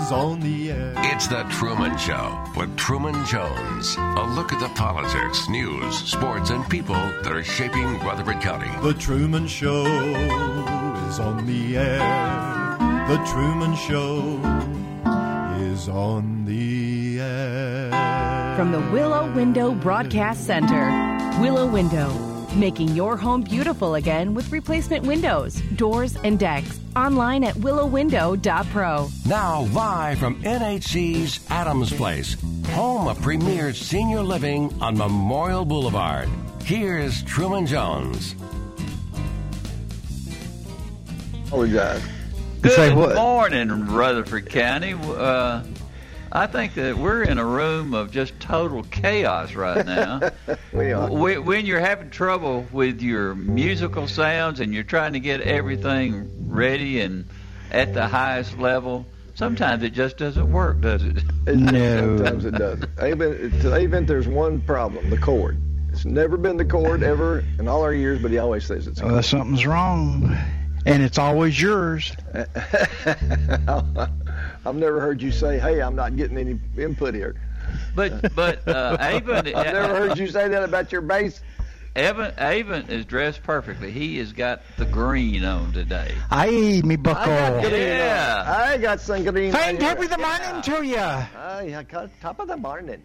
is on the air. It's The Truman Show with Truman Jones. A look at the politics, news, sports, and people that are shaping Rutherford County. The Truman Show is on the air. The Truman Show is on the air. From the Willow Window Broadcast Center, Willow Window, making your home beautiful again with replacement windows, doors, and decks. Online at willowwindow.pro. Now, live from NHC's Adams Place, home of premier senior living on Memorial Boulevard. Here's Truman Jones. Apologize. Good Say what? morning, Rutherford County. Uh, I think that we're in a room of just total chaos right now. We are. When when you're having trouble with your musical sounds and you're trying to get everything ready and at the highest level, sometimes it just doesn't work, does it? No. Sometimes it doesn't. Even, even there's one problem, the chord. It's never been the chord ever in all our years, but he always says it's. Well, something's wrong, and it's always yours. I've never heard you say, "Hey, I'm not getting any input here." But but uh, Avon, I've never heard you say that about your bass. Evan Avon is dressed perfectly. He has got the green on today. Aye, me I got bucko. green. Yeah. on. I got some green. Thank on here. happy the morning to you. Aye, I got top of the morning.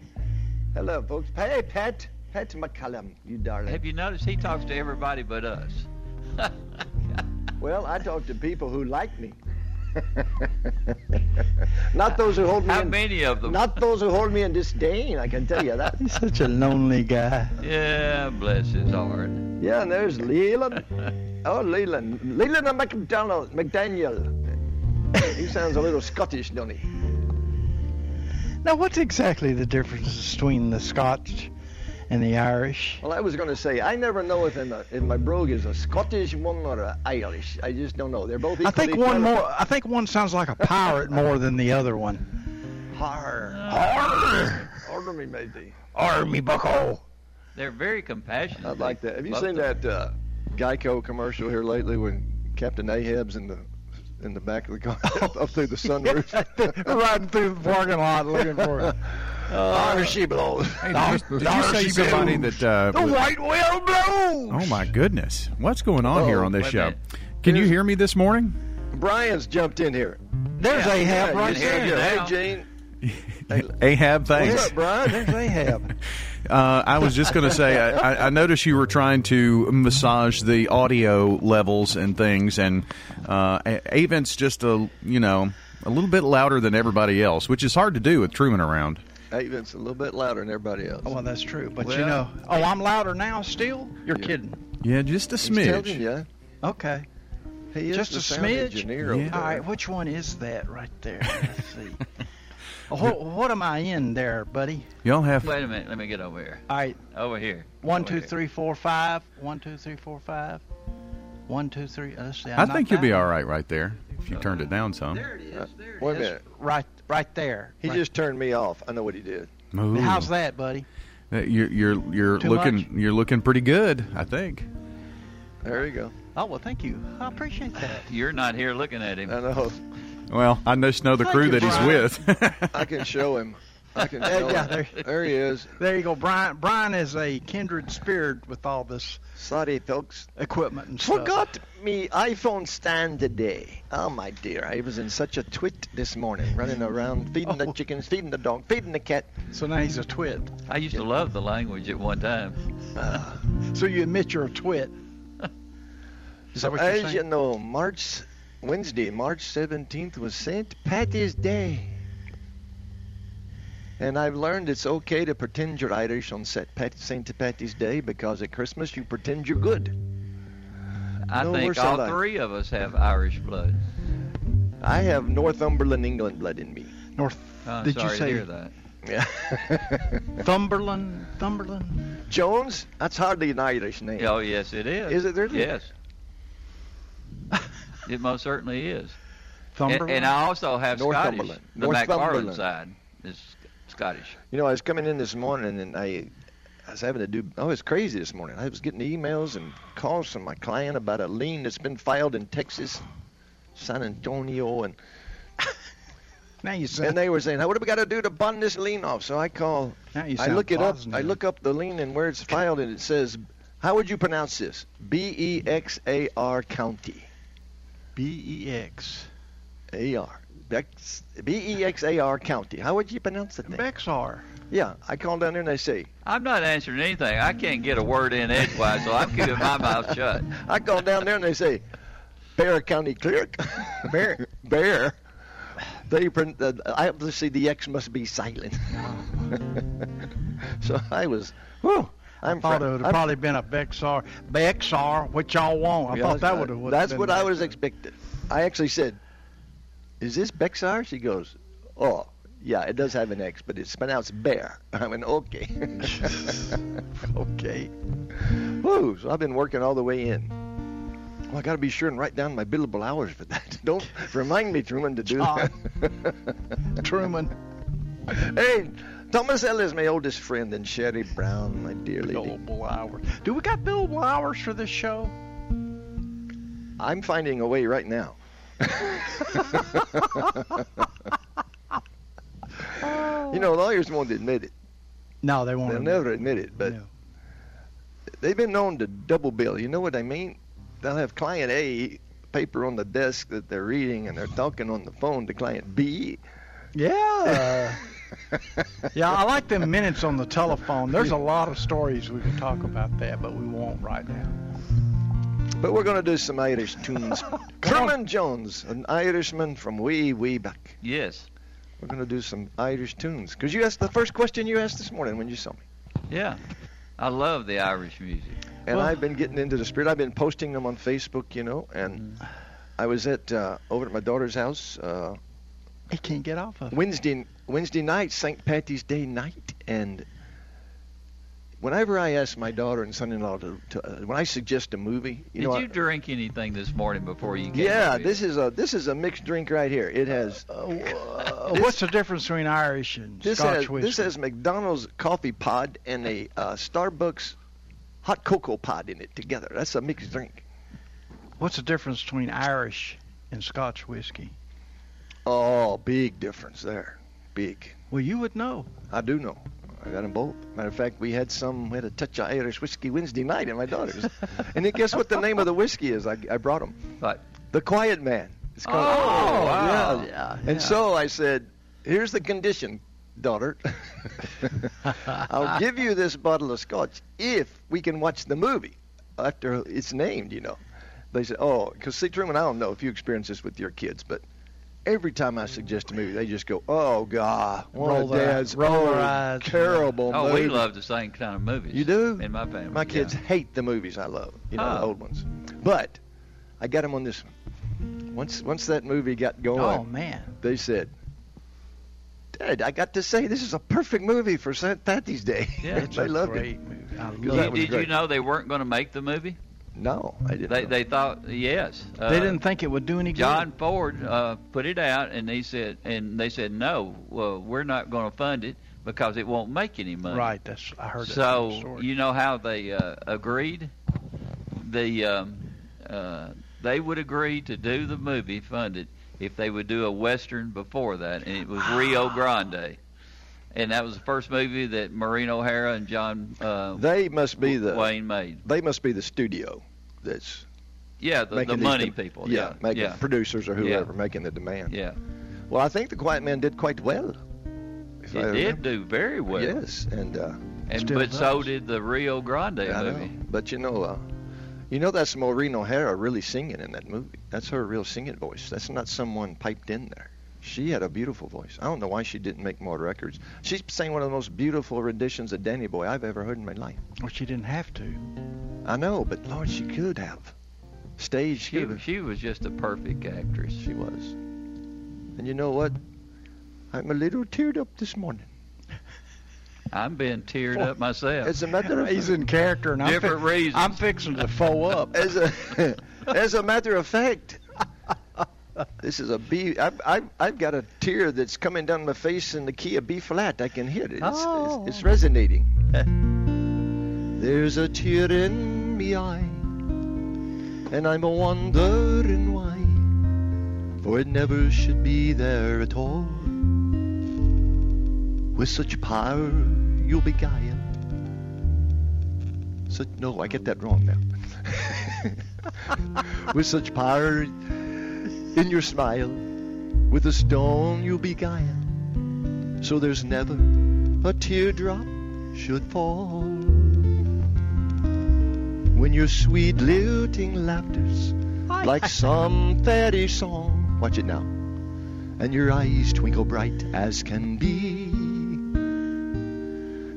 Hello, folks. Hey, Pat. Pat McCullum, you darling. Have you noticed he talks to everybody but us? Well, I talk to people who like me. not those who hold me How in, many of them? not those who hold me in disdain, I can tell you that. He's such a lonely guy. Yeah, bless his heart. Yeah, and there's Leland. Oh, Leland. Leland and McDonald, McDaniel. He sounds a little Scottish, don't he? Now, what's exactly the difference between the Scotch and the Irish? Well, I was going to say, I never know if, in the, if my brogue is a Scottish one or an Irish. I just don't know. They're both I think one clever. more. I think one sounds like a pirate more than the other one. Har. Arr, Order me, matey. army bucko. They're very compassionate. I'd like that. Have you Love seen them. that uh, Geico commercial here lately when Captain Ahab's in the in the back of the car up through the sunroof? Riding through the parking lot looking for it. Oh, she blows. Hey, did you, did you say somebody that? Uh, The was- white whale blows. oh my goodness, what's going on here Oh, on this show? minute. Can you hear me this morning? Brian's jumped in here. There's Yeah, Ahab Yeah, right there. him. now. Hey, Gene. Ahab, thanks. What's up, Brian? There's Ahab. Uh, I was just going to say, I, I- I noticed you were trying to massage the audio levels and things, and uh, A- Avon's just a you know a little bit louder than everybody else, which is hard to do with Truman around. Hey, Vince, a little bit louder than everybody else. Oh, well, that's true. But you know, oh, I'm louder now still? You're kidding. Yeah, just a He's telling smidge. you. Okay. He is Just the a sound smidge? engineer Yeah. over there. All right, which one is that right there? Let's see. what, what am I in there, buddy? Y'all have Wait a minute. Let me get over here. All right, Over here. one, Over two, here. three, four, five. One, two, three, four, five. One, two, three. uh, Let's see. I I'm think you'll be all right right there if you turned it down some. There it is. There it Wait a is. minute. Right, right there. He Right. just turned me off. I know what he did. Ooh. How's that, buddy? Uh, You're you're you're Too looking much? you're looking pretty good. I think. There you go. Oh well, thank you. I appreciate that. You're not here looking at him. I know. Well, I just know the Thank crew you, that he's Brian. with. I can show him. I can Yeah, show yeah, there- There he is. There you go, Brian. Brian is a kindred spirit with all this Sorry, folks. equipment and stuff. Forgot me iPhone stand today. Oh my dear, I was in such a twit this morning, running around, feeding the Oh. chickens, feeding the dog, feeding the cat. So now he's a twit. I used to love the language at one time. Uh, So you admit you're a twit. Is that what you're as saying? you know, March Wednesday, March 17th was St. Patty's Day. And I've learned it's okay to pretend you're Irish on St. Pat- Patty's Day because at Christmas you pretend you're good. I No think worse all than I. three of us have Irish blood. I have Northumberland, England blood in me. North. Oh, Did you say- to hear that. Yeah. Thumberland, Thumberland. Jones, that's hardly an Irish name. Oh, yes, it is. Is it really? Yes. it most certainly is. And, Thumberland. and I also have Scottish. Northumberland. The McFarland Northumberland. side is Scottish. You know, I was coming in this morning and I, I was having to do. I was crazy this morning. I was getting emails and calls from my client about a lien that's been filed in Texas, San Antonio, and now you said. and they were saying, "What do we got to do to bond this lien off?" So I call. now you I sound look it up. I look up the lien and where it's filed, and it says, "How would you pronounce this?" B E X A R County. B E X. A R. Bex- B E X A R County. How would you pronounce that thing? Bexar. Yeah, I call down there and they say, I'm not answering anything. I can't get a word in edgewise, so I'm keeping my mouth shut. I call down there and they say, Bear County Clerk. Bear. Bear. They print. Uh, I obviously the X must be silent. so I was. Whew, I'm I thought fr- it would have probably been a Bexar. Bexar, what y'all want. I Yeah, thought that uh, would have. That's what I was expecting. I actually said, "Is this Bexar?" She goes, "Oh, yeah, it does have an X, but it's pronounced Bear." I went, "Okay." Okay. Woo! So I've been working all the way in. Well, I got to be sure and write down my billable hours for that. Don't remind me, Truman, to do that. Truman. hey, Thomas Ellis, my oldest friend, and Sherry Brown, my dear lady. Billable hours. Do we got billable hours for this show? I'm finding a way right now. you know, lawyers won't admit it. No, they won't. They'll never admit it, but No. they've been known to double bill. You know what I mean? They'll have client A paper on the desk that they're reading, and they're talking on the phone to client B. Yeah. yeah, I like them minutes on the telephone. There's a lot of stories we could talk about that, but we won't right now. But we're going to do some Irish tunes. Truman Jones, an Irishman from way, way back. Yes. We're going to do some Irish tunes. Because you asked the first question you asked this morning when you saw me. Yeah. I love the Irish music. And Well- I've been getting into the spirit. I've been posting them on Facebook, you know. And I was at uh, over at my daughter's house uh, He can't get off of it. Wednesday Wednesday night, St. Patty's Day night, and whenever I ask my daughter and son-in-law to, to uh, when I suggest a movie, you Did know, you I- drink anything this morning before you came? yeah, this is a this is a mixed drink right here. It has Uh, what's the difference between Irish and this Scotch has whiskey? this has McDonald's coffee pod and a uh, Starbucks hot cocoa pod in it together. That's a mixed drink. What's the difference between Irish and Scotch whiskey? Oh, big difference there. Big. Well, you would know. I do know. I got them both. Matter of fact, we had some, we had a touch of Irish whiskey Wednesday night at my daughter's. and then guess what the name of the whiskey is? I, I brought them. But The Quiet Man. It's called. Oh, wow. yeah. Yeah, And so I said, here's the condition, daughter. I'll give you this bottle of scotch if we can watch the movie after it's named, you know. They said, oh, because see, Truman, I don't know if you experience this with your kids, but every time I suggest a movie, they just go, oh, God, one Roll of their- Dad's roll old, their eyes. terrible oh, movies. we love the same kind of movies. You do? In my family. My kids Yeah. hate the movies I love, you know, the old ones. But I got them on this one. Once once that movie got going, Oh man. they said, Dad, I got to say this is a perfect movie for St. Patty's Day. Yeah, It's they a loved great it. movie. I Because Did, it. was did you know they weren't going to make the movie? No, I didn't. They they thought yes. Uh, They didn't think it would do any good. John Ford uh, put it out, and they said, and they said, no, well, we're not going to fund it because it won't make any money. Right. That's I heard So you know how they uh, agreed? The um, uh, they would agree to do the movie funded if they would do a western before that, and it was Rio Grande, and that was the first movie that Maureen O'Hara and John uh, They must be the Wayne made. they must be the studio that's Yeah, the, the making money de- people. Yeah, Yeah, making yeah, producers or Yeah. whoever making the demand. yeah. Well, I think the Quiet Man did quite well. if I It did remember. do very well. Yes, and uh, and Still but so did the Rio Grande I know. movie. But you know, uh, you know that's Maureen O'Hara really singing in that movie. That's her real singing voice. That's not someone piped in there. She had a beautiful voice. I don't know why she didn't make more records. She sang one of the most beautiful renditions of Danny Boy I've ever heard in my life. Well, she didn't have to. I know, but Lord, she could have. Stage, she, She could have- she was just a perfect actress. she was. And you know what? I'm a little teared up this morning. I'm being teared up myself. As a matter of He's in character, and I'm, Different fi- reasons. I'm fixing to foe up. as a as a matter of fact, this is a B. I've, I've, I've got a tear that's coming down my face in the key of B flat. I can hear it. It's, Oh. it's, it's resonating. There's a tear in me eye, and I'm a wondering why. For it never should be there at all. With such power, you'll beguile. Such, no, I get that wrong now. with such power in your smile, with a stone you'll beguile. So there's never a teardrop should fall. When your sweet lilting laughter's like some fairy song, watch it now, and your eyes twinkle bright as can be.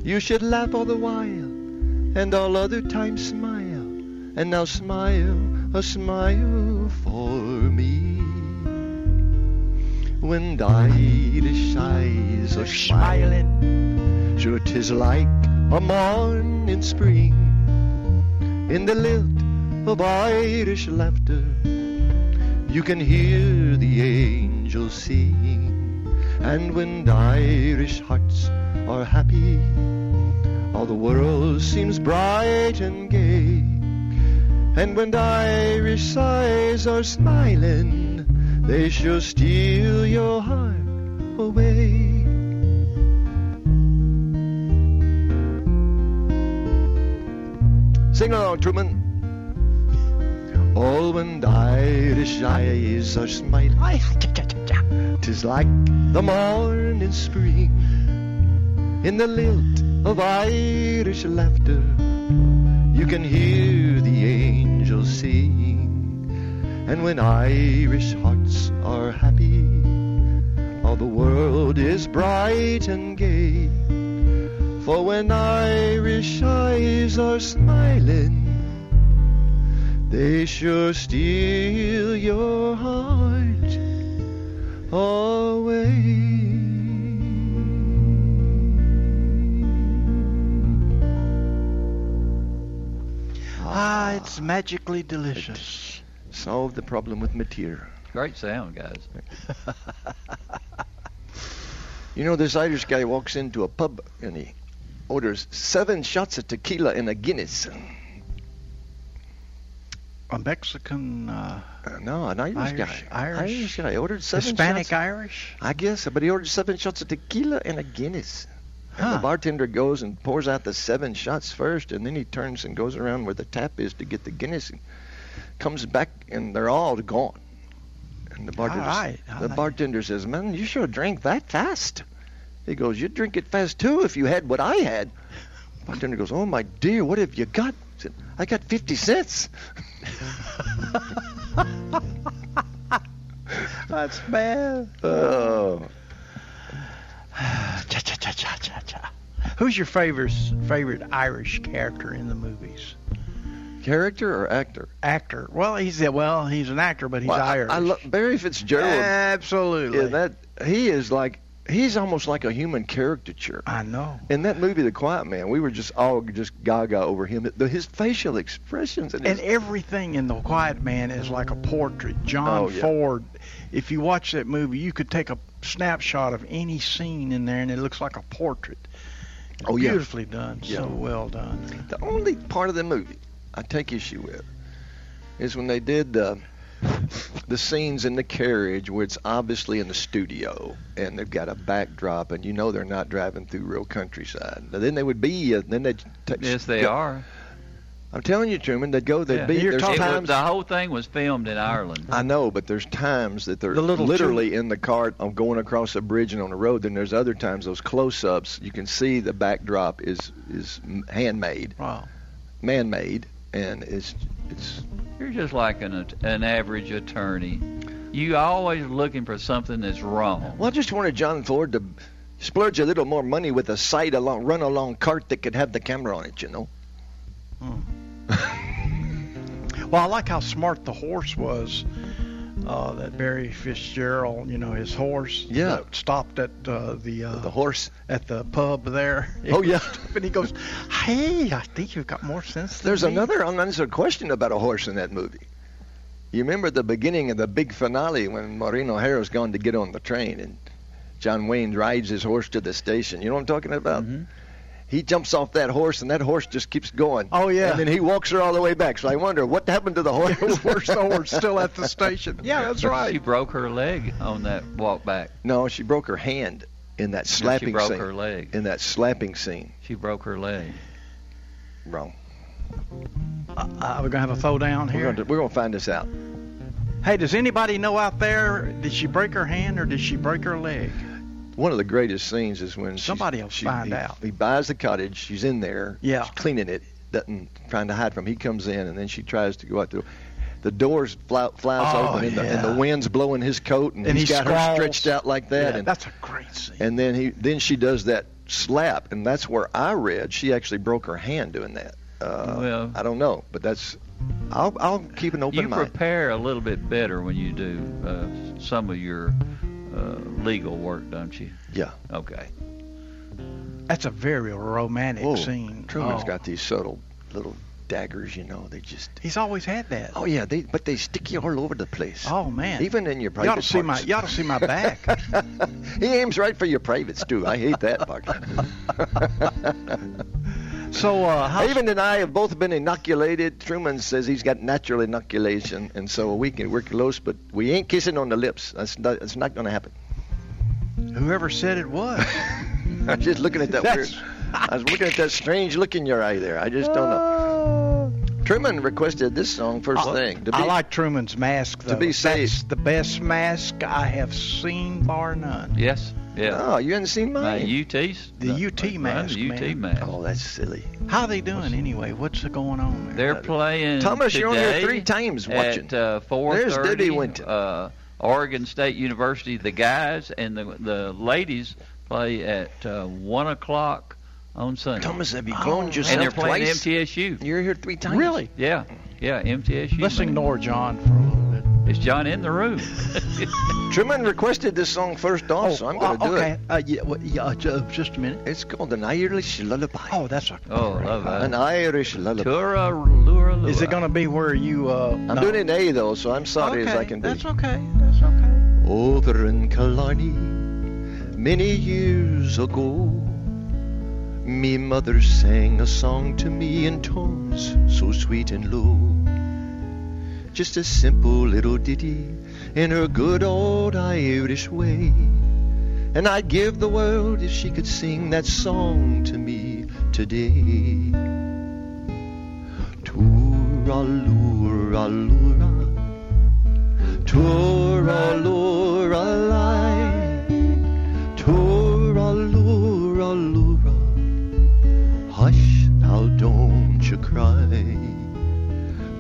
You should laugh all the while, and all other times smile, and now smile, a smile for. When Irish eyes are smiling, sure 'tis like a morning spring. In the lilt of Irish laughter, you can hear the angels sing. And when Irish hearts are happy, all the world seems bright and gay. And when Irish eyes are smiling, they sure steal your heart away. Sing along, Truman. All when Irish eyes are smiling, tis like the morning spring. In the lilt of Irish laughter, you can hear the angels sing. And when Irish hearts are happy, all the world is bright and gay. For when Irish eyes are smiling, they sure steal your heart away. Ah, it's magically delicious. Solve the problem with material. Great sound, guys. You know, this Irish guy walks into a pub and he orders seven shots of tequila and a Guinness. A Mexican, uh, Uh, no, an Irish, Irish- guy. Irish- guy ordered seven Hispanic shots. Irish. I guess, but he ordered seven shots of tequila and a Guinness. And the bartender goes and pours out the seven shots first, and then he turns and goes around where the tap is to get the Guinness, and comes back, and they're all gone. And the bartender, All right, the bartender says, "Man, you sure drank that fast." He goes, "You'd drink it fast too if you had what I had." Bartender goes, "Oh my dear, what have you got?" I said, "I got fifty cents." That's bad. Oh, cha cha cha cha cha cha. Who's your favorite favorite Irish character in the movies? Character or actor? Actor. Well, he's a, well, he's an actor, but he's Well, I- Irish. I, love Barry Fitzgerald. Absolutely. Yeah, that he is like he's almost like a human caricature. I know. In that movie, The Quiet Man, we were just all just gaga over him. His facial expressions and, And his, everything in The Quiet Man is like a portrait. John Oh, yeah. Ford. If you watch that movie, you could take a snapshot of any scene in there, and it looks like a portrait. Oh, yeah. Beautifully done. Yeah. So well done. the only part of the movie I take issue with is when they did the the scenes in the carriage where it's obviously in the studio and they've got a backdrop and you know they're not driving through real countryside. Now, then they would be uh, then they Yes, they are. I'm telling you, Truman, they'd go. They'd Yeah. be. You're There's talking- It was, times the whole thing was filmed in Ireland. I know, but there's times that they're The little literally in the cart of going across a bridge and on the road. Then there's other times those close-ups you can see the backdrop is is handmade, Wow. man-made, and it's it's You're just like an an average attorney. You always looking for something that's wrong. Well, I just wanted John Ford to splurge a little more money with a side along, run along cart that could have the camera on it. You know. Hmm. Well, I like how smart the horse was uh, that Barry Fitzgerald, you know, his horse. Yeah. stopped at uh, the uh, The horse. at the pub there. Oh, yeah. and he goes, "Hey, I think you've got more sense." Than There's me." another unanswered question about a horse in that movie. You remember the beginning of the big finale when Maureen O'Hara's gone to get on the train and John Wayne rides his horse to the station. You know what I'm talking about? Mm-hmm. He jumps off that horse and that horse just keeps going. Oh, yeah. And then he walks her all the way back. So I wonder what happened to the horse. Where's the horse still at the station? Yeah, that's right. She broke her leg on that walk back. no, she broke her hand in that slapping no, She broke scene. her leg. In that slapping scene. She broke her leg. Wrong. Uh, we're gonna have a throwdown We're here. going to we're going to find this out. Hey, does anybody know out there? Did she break her hand or did she break her leg? One of the greatest scenes is when Somebody will she, find he, out. He buys the cottage. She's in there. Yeah. She's cleaning it. Doesn't trying to hide from. Him. He comes in and then she tries to go out the. The doors fly, flies Oh, open and, the, and the wind's blowing his coat and, And he's he got her stretched out like that. Yeah, and that's a great scene. and then he then she does that slap and that's where I read she actually broke her hand doing that. Uh, Well- I don't know, but that's. I'll I'll keep an open You mind. prepare a little bit better when you do uh, some of your uh, legal work, don't you? Yeah. Okay. That's a very romantic Whoa. scene. Truman's Oh. got these subtle little daggers, you know. They just. He's always had that. Oh yeah, they but they stick you all over the place. Oh, man. Even in your you private ought to see my you ought to see my back. he aims right for your privates too. I hate that part. so uh, how Even and I have both been inoculated. Truman says he's got natural inoculation, and so we can we're close, but we ain't kissing on the lips. That's not, that's not going to happen. whoever said it was. I'm just looking at that weird. I was looking at that strange look in your eye there. I just don't know. Truman requested this song first I, thing. To be, I like Truman's mask. Though. To be safe. That's safe. the best mask I have seen, bar none. Yes. Yeah. Oh, you haven't seen My mine. UT's. The UT mask, The UT man. mask. oh, that's silly. How are they doing anyway? What's going on there? They're playing. Thomas, you're on here three times watching. At uh, four There's Debbie thirty. Winton. Uh, Oregon State University. The guys and the the ladies play at uh, one o'clock on Sunday. Thomas, have you Oh, cloned yourself and they're playing twice? MTSU. You're here three times. Really? Yeah. Yeah. MTSU. Let's man. ignore John for a little bit. Is John in the room? Truman requested this song first off, so I'm going to uh, do okay. it. Uh, yeah, well, yeah, uh, just a minute. It's called an Irish lullaby. Oh, that's a. Oh, great- love that. An Irish lullaby. Tura lura lura. Is it going to be where you? Uh, I'm doing it in A though, so I'm sorry okay, as I can be. That's okay. That's okay. Over in Killarney, many years ago, me mother sang a song to me in tones so sweet and low. Just a simple little ditty in her good old Irish way. And I'd give the world if she could sing that song to me today. Toora lura, Tora lura lai, Tora lura lura. Hush now, don't you cry.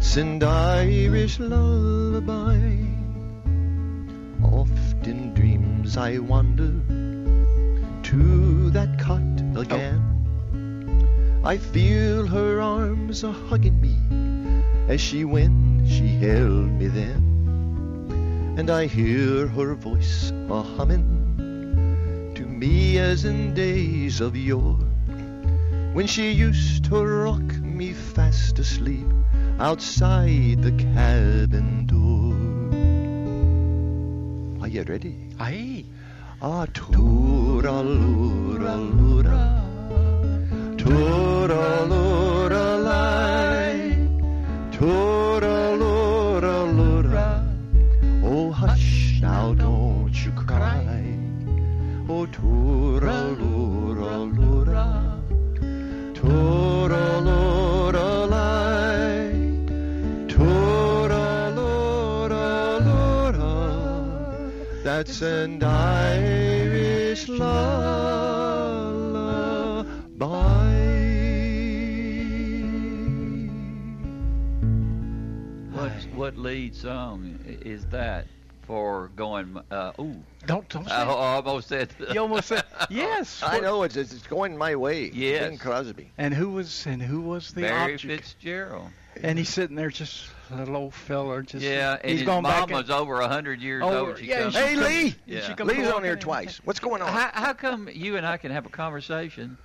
It's an Irish lullaby. Oft in dreams I wander to that cot again. I feel her arms a hugging me as she went, she held me then. And I hear her voice a humming to me as in days of yore when she used to rock me fast asleep outside the cabin door. Are you ready? Aye. Ah, tura lura lura, tura lura That's an Irish lullaby. What what lead song is that for going? Uh, ooh, Don't don't say. I almost said. you almost said yes. I know it's it's going my way. Yes. Bing Crosby. And who was and who was the Barry object? Fitzgerald. And he's sitting there, just little old feller, just yeah, and he's his going mom back. was over a hundred years Oh, old. She yeah, comes, Hey come- Lee, Yeah. she Lee's on here twice. What's going on? how, how come you and I can have a conversation,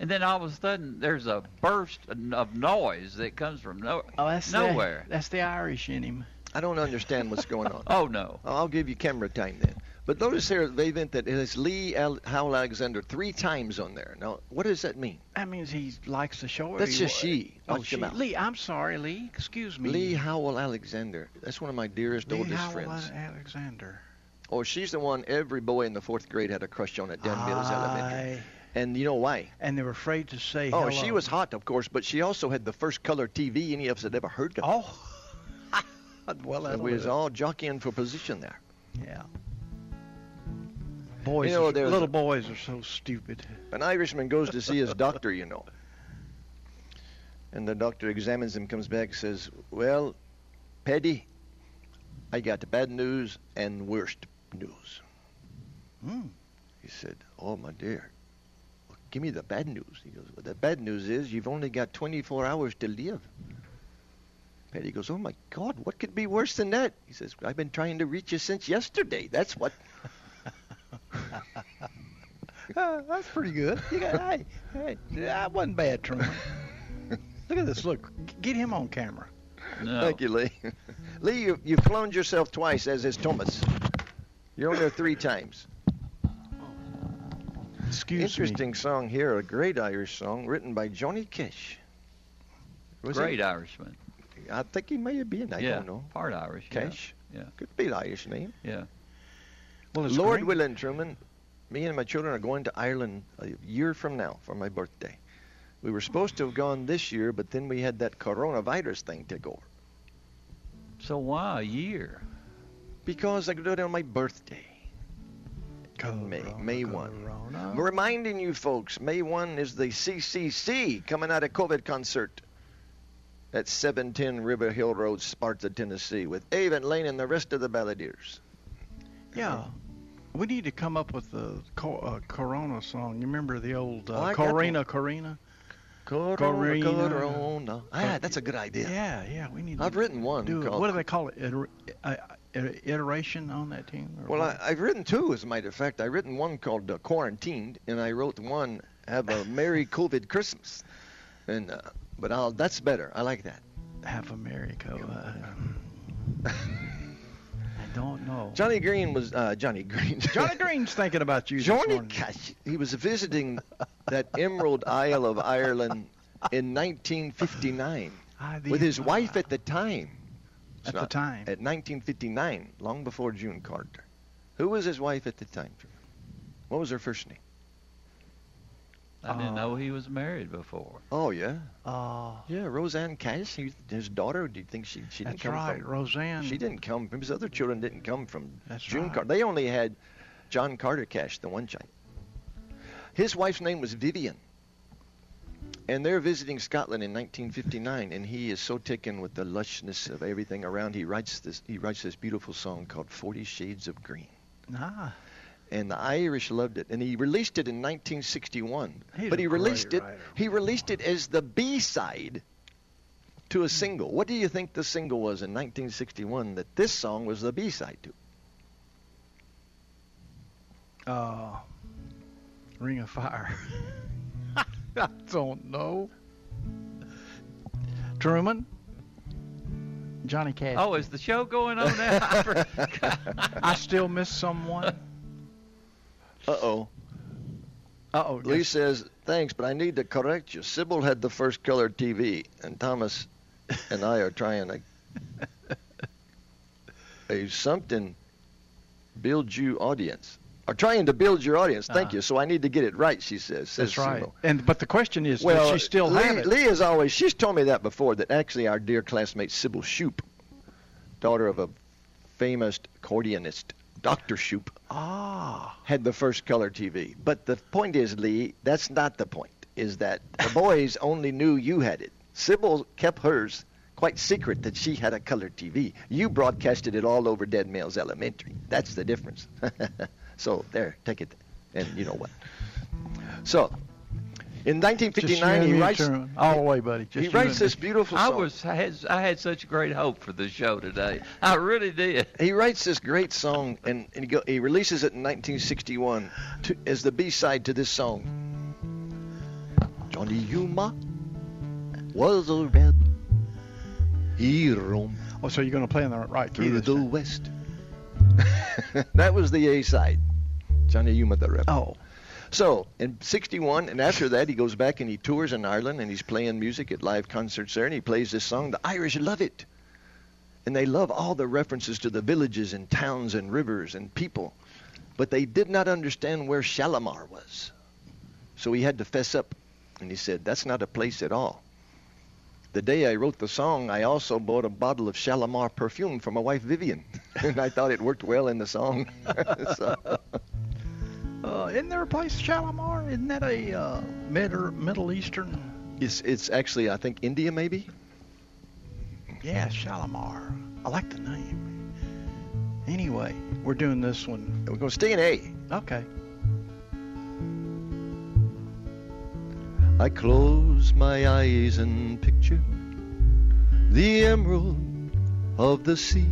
and then all of a sudden there's a burst of noise that comes from no, Oh, that's nowhere? The, that's the Irish in him. I don't understand what's going on. Oh no. I'll give you camera time then. But notice here, Vavint, that it is Lee Al- Howell Alexander three times on there. Now, what does that mean? That means he likes the show. That's just she. Oh, she. Lee, I'm sorry, Lee. Excuse me. Lee Howell Alexander. That's one of my dearest, Lee oldest Howell friends. Alexander. Oh, she's the one every boy in the fourth grade had a crush on at Dan Mills Elementary. And you know why? And they were afraid to say Oh, hello. she was hot, of course, but she also had the first color TV any of us had ever heard of. Oh. well, and that'll we was all jockeying for position there. Yeah. Boys, You know, are- little a- boys are so stupid. An Irishman goes to see his doctor, you know. And the doctor examines him, comes back, says, Well, Paddy, I got the bad news and worst news. Hmm. He said, Oh, my dear. Well, give me the bad news. He goes, Well, the bad news is you've only got 24 hours to live. Paddy goes, Oh, my God, what could be worse than that? He says, I've been trying to reach you since yesterday. That's what. Uh, that's pretty good. You got, hey, hey, that wasn't bad, Truman. Look at this. Look, get him on camera. No. Thank you, Lee. Lee, you, you've cloned yourself twice, as is Thomas. You're on there three times. Excuse Interesting song here, a great Irish song written by Johnny Cash. Was Great it? Irishman. I think he may have been. I yeah. don't know. Part Irish. yeah. Cash. Yeah. Could be an Irish name. Yeah. Me. Well, it's Lord great. willing, Truman, me and my children are going to Ireland a year from now for my birthday. We were supposed to have gone this year, but then we had that coronavirus thing take over. So why a year? Because I could do it on my birthday. Corona, May, May 1. Corona. I'm reminding you folks, May 1 is the CCC coming out of COVID concert at 710 River Hill Road, Sparta, Tennessee, with Avon Lane and the rest of the balladeers. Yeah. We need to come up with the uh, Corona song. You remember the old uh, Oh, Corina, Corina? Corona, Corina. Corona. Ah, that's a good idea. Yeah, yeah. We need. I've to written one. do called- What do they call it? Iter- uh, uh, iteration on that team? or Well, what? I, I've written two, as a matter of fact. I've written one called uh, Quarantined, and I wrote one, Have a Merry COVID Christmas. And, uh, but I'll, that's better. I like that. Half America. Uh, I don't know. Johnny Green was, uh, Johnny Green. Johnny Green's thinking about you. Johnny morning. He was visiting that Emerald Isle of Ireland in 1959 Ah, the- with his wife at the time. It's At the not- time. At 1959, long before June Carter. Who was his wife at the time? What was her first name? I didn't Oh. know he was married before. Oh yeah, Oh, yeah, Rosanne Cash. He, his daughter. Do you think she she didn't that's come right. from? Roseanne. She didn't come. His other children didn't come from That's June right. Carter. They only had John Carter Cash, the one child. His wife's name was Vivian. And they're visiting Scotland in 1959, and he is so taken with the lushness of everything around. He writes this. He writes this beautiful song called Forty Shades of Green, Ah, and the Irish loved it. And he released it in 1961. He's but he released it. writer. He released it as the B-side to a single. What do you think the single was in 1961 that this song was the B-side to? uh, Ring of Fire. I don't know. Truman. Johnny Cash. Oh, is the show going on now? I. I still miss someone. Uh-oh. Uh oh. Lee says, thanks, but I need to correct you. Sybil had the first color TV, and Thomas and I are trying to a something build you audience. Are trying to build your audience. Thank Uh-huh. you. So I need to get it right, she says. says That's right. Sybil. And but the question is, Well, does she still Lee, have it? Lee has always, she's told me that before, that actually our dear classmate Sybil Shoop, daughter of a famous accordionist, Dr. Shoop, Ah. had the first color TV. But the point is, Lee, that's not the point. Is that the boys only knew you had it. Sybil kept hers quite secret that she had a color TV. You broadcasted it all over Dan Mills Elementary. That's the difference. so there, take it, and you know what. So, in 1959, he me, writes. All the way, buddy. Just He you writes this me. beautiful I was I had I had such great hope for the show today. I really did. He writes this great song, and, and he, go, he releases it in 1961 to, as the B-side to this song. Johnny Yuma was a red. He roamed Oh, so you're going to play in the right key through the time. west. that was the A-side. Johnny Yuma the Rebel. Oh. So in '61, and after that, he goes back and he tours in Ireland and he's playing music at live concerts there, and he plays this song. The Irish love it, and they love all the references to the villages and towns and rivers and people, but they did not understand where Shalimar was. So he had to fess up, and he said, "That's not a place at all." The day I wrote the song, I also bought a bottle of Shalimar perfume for my wife Vivian, and I thought it worked well in the song. so, isn't there a place, Shalimar? Isn't that a uh, Middle Middle Eastern? it's it's actually I think India maybe. Yeah, Shalimar. I like the name. Anyway, we're doing this one. We're gonna stay in A. Okay. I close my eyes and picture the emerald of the sea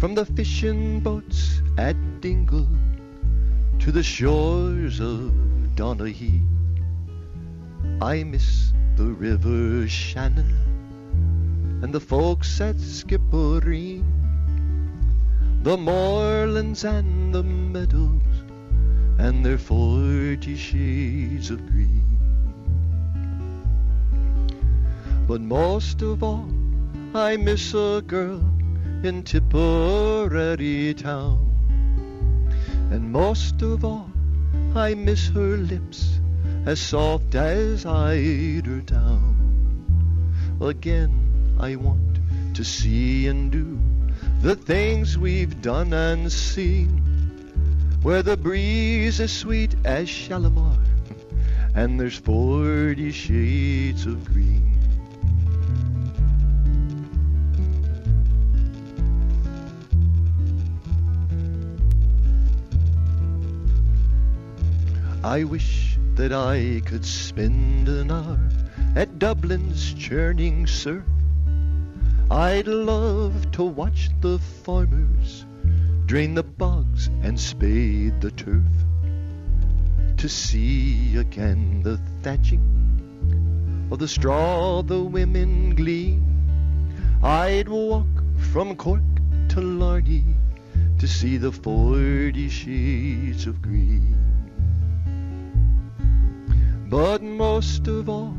from the fishing boats at Dingle to the shores of Donaghy. I miss the river Shannon and the folks at Skibbereen, the moorlands and the meadows and their forty shades of green. But most of all, I miss a girl in Tipperary town. And most of all, I miss her lips as soft as eider down. Again, I want to see and do the things we've done and seen where the breeze is sweet as Shalimar, and there's forty shades of green. I wish that I could spend an hour at Dublin's churning surf. I'd love to watch the farmers drain the bogs and spade the turf. To see again the thatching of the straw the women glean. I'd walk from Cork to Larney to see the forty shades of green. But most of all,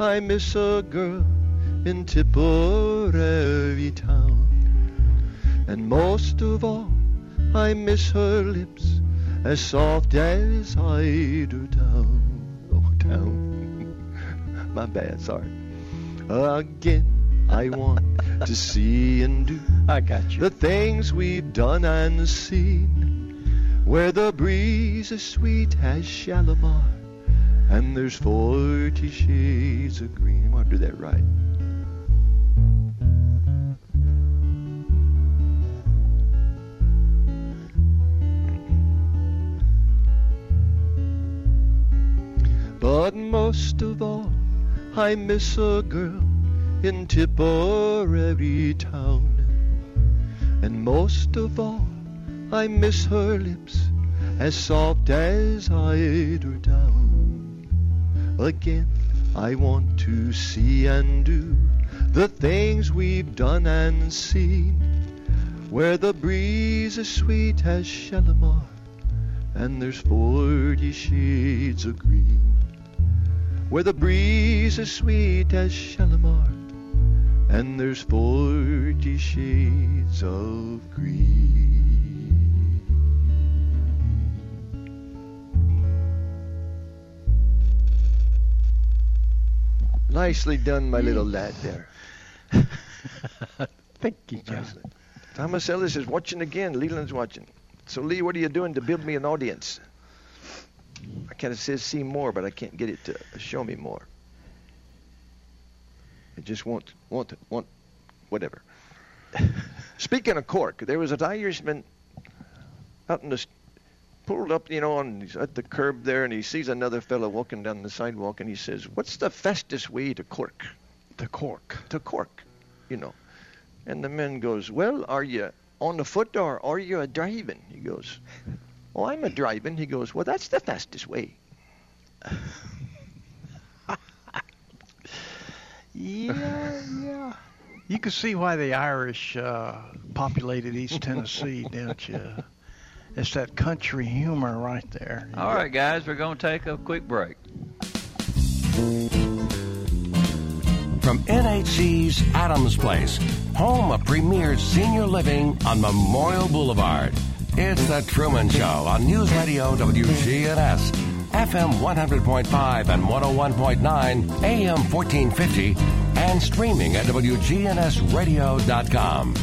I miss a girl in Tipperary town. And most of all, I miss her lips as soft as eider down. Oh, down. My bad, sorry. Again, I want to see and do I got you. the things we've done and seen, where the breeze is sweet as Shalimar, and there's forty shades of green. I want to do that right. But most of all, I miss a girl in Tipperary town. And most of all, I miss her lips as soft as eider down. Again, I want to see and do the things we've done and seen, where the breeze is sweet as Shalimar, and there's forty shades of green. Where the breeze is sweet as Shalimar, and there's forty shades of green. Nicely done, my little lad there. Thank you, John. Nicely. Thomas Ellis is watching again. Leland's watching. So, Lee, what are you doing to build me an audience? I kind of says see more, but I can't get it to show me more. It just won't, won't, won't, whatever. Speaking of Cork, there was an Irishman out in the pulled up, you know, and he's at the curb there, and he sees another fellow walking down the sidewalk, and he says, "What's the fastest way to Cork?" To Cork. To Cork, you know. And the man goes, "Well, are you on the foot or are you a driving?" He goes, "Oh, I'm a driving." He goes, "Well, that's the fastest way." Yeah, yeah. You can see why the Irish uh, populated East Tennessee, don't you? It's that country humor right there. All right, guys, we're going to take a quick break. From NHC's Adams Place, home of premier senior living on Memorial Boulevard. It's The Truman Show on News Radio WGNS, FM 100.5 and 101.9, AM 1450, and streaming at WGNSradio.com.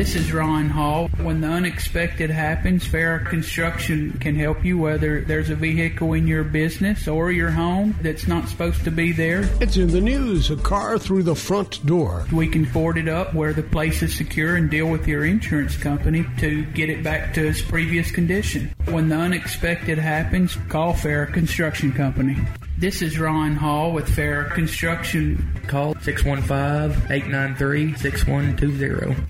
This is Ron Hall. When the unexpected happens, Farrah Construction can help you whether there's a vehicle in your business or your home that's not supposed to be there. It's in the news. A car through the front door. We can board it up where the place is secure and deal with your insurance company to get it back to its previous condition. When the unexpected happens, call Farrah Construction Company. This is Ron Hall with Farrah Construction. Call 615-893-6120.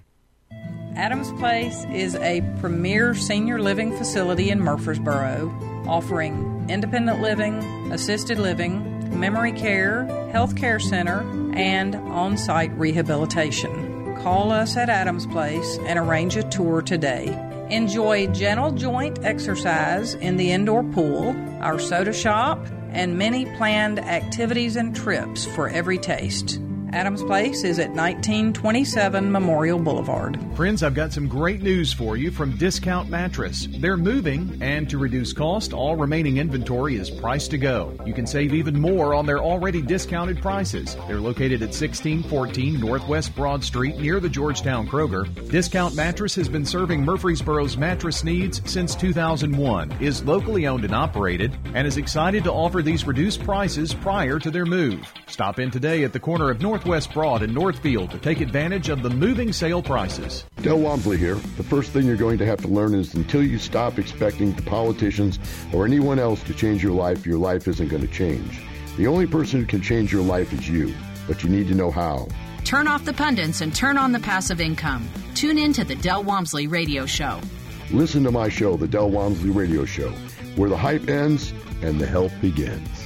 Adams Place is a premier senior living facility in Murfreesboro, offering independent living, assisted living, memory care, health care center, and on site rehabilitation. Call us at Adams Place and arrange a tour today. Enjoy gentle joint exercise in the indoor pool, our soda shop, and many planned activities and trips for every taste. Adams Place is at 1927 Memorial Boulevard. Friends, I've got some great news for you from Discount Mattress. They're moving, and to reduce cost, all remaining inventory is priced to go. You can save even more on their already discounted prices. They're located at 1614 Northwest Broad Street near the Georgetown Kroger. Discount Mattress has been serving Murfreesboro's mattress needs since 2001, is locally owned and operated, and is excited to offer these reduced prices prior to their move. Stop in today at the corner of Northwest Broad and Northfield to take advantage of the moving sale prices. Del Walmsley here. The first thing you're going to have to learn is until you stop expecting the politicians or anyone else to change your life, your life isn't going to change. The only person who can change your life is you, but you need to know how. Turn off the pundits and turn on the passive income. Tune in to the Del Walmsley Radio Show. Listen to my show, The Del Walmsley Radio Show, where the hype ends and the help begins.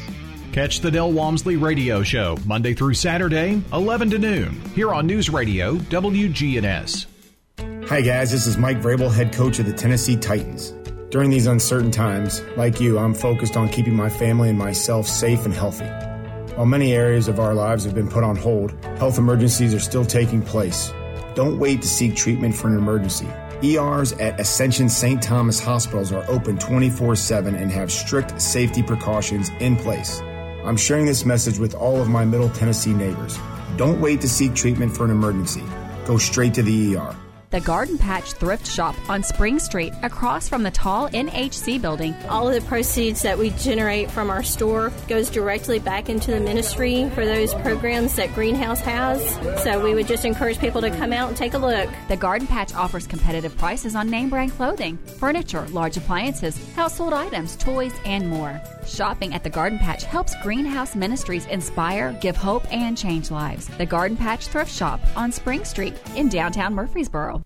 Catch the Del Walmsley Radio Show Monday through Saturday, 11 to noon, here on News Radio WGNS. Hi, guys. This is Mike Vrabel, head coach of the Tennessee Titans. During these uncertain times, like you, I'm focused on keeping my family and myself safe and healthy. While many areas of our lives have been put on hold, health emergencies are still taking place. Don't wait to seek treatment for an emergency. ERs at Ascension St. Thomas hospitals are open 24 7 and have strict safety precautions in place. I'm sharing this message with all of my Middle Tennessee neighbors. Don't wait to seek treatment for an emergency. Go straight to the ER. The Garden Patch Thrift Shop on Spring Street, across from the tall NHC building. All of the proceeds that we generate from our store goes directly back into the ministry for those programs that Greenhouse has. So we would just encourage people to come out and take a look. The Garden Patch offers competitive prices on name brand clothing, furniture, large appliances, household items, toys, and more. Shopping at the Garden Patch helps Greenhouse Ministries inspire, give hope, and change lives. The Garden Patch Thrift Shop on Spring Street in downtown Murfreesboro.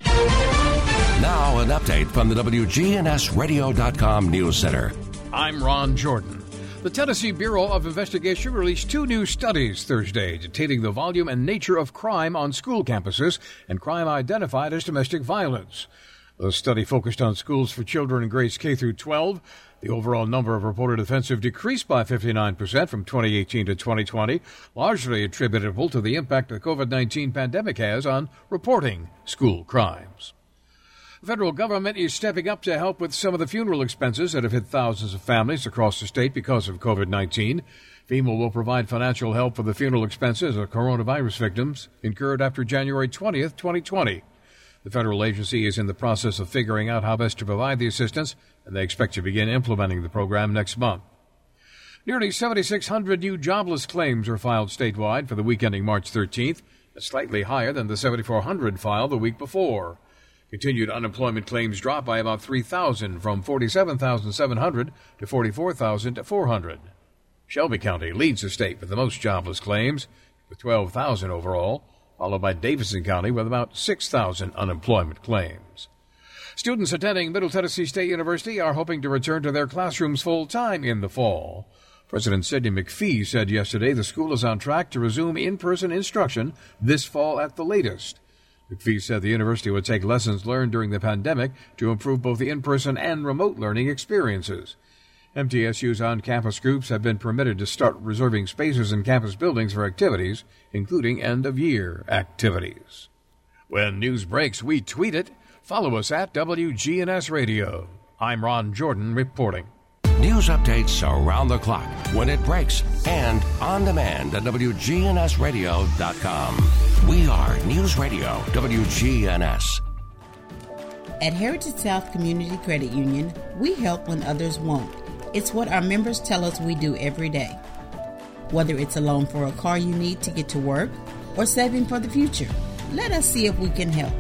Now, an update from the WGNSradio.com News Center. I'm Ron Jordan. The Tennessee Bureau of Investigation released two new studies Thursday detailing the volume and nature of crime on school campuses and crime identified as domestic violence. The study focused on schools for children in grades K through 12. The overall number of reported offenses decreased by 59% from 2018 to 2020, largely attributable to the impact the COVID 19 pandemic has on reporting school crimes. The federal government is stepping up to help with some of the funeral expenses that have hit thousands of families across the state because of COVID 19. FEMA will provide financial help for the funeral expenses of coronavirus victims incurred after January 20th, 2020. The federal agency is in the process of figuring out how best to provide the assistance, and they expect to begin implementing the program next month. Nearly 7,600 new jobless claims were filed statewide for the week ending March 13th, slightly higher than the 7,400 filed the week before. Continued unemployment claims dropped by about 3,000 from 47,700 to 44,400. Shelby County leads the state with the most jobless claims, with 12,000 overall, followed by Davidson County with about 6,000 unemployment claims. Students attending Middle Tennessee State University are hoping to return to their classrooms full time in the fall. President Sidney McPhee said yesterday the school is on track to resume in person instruction this fall at the latest. McPhee said the university would take lessons learned during the pandemic to improve both the in person and remote learning experiences. MTSU's on campus groups have been permitted to start reserving spaces in campus buildings for activities, including end of year activities. When news breaks, we tweet it. Follow us at WGNS Radio. I'm Ron Jordan reporting. News updates around the clock, when it breaks, and on demand at WGNSradio.com. We are News Radio WGNS. At Heritage South Community Credit Union, we help when others won't. It's what our members tell us we do every day. Whether it's a loan for a car you need to get to work or saving for the future, let us see if we can help.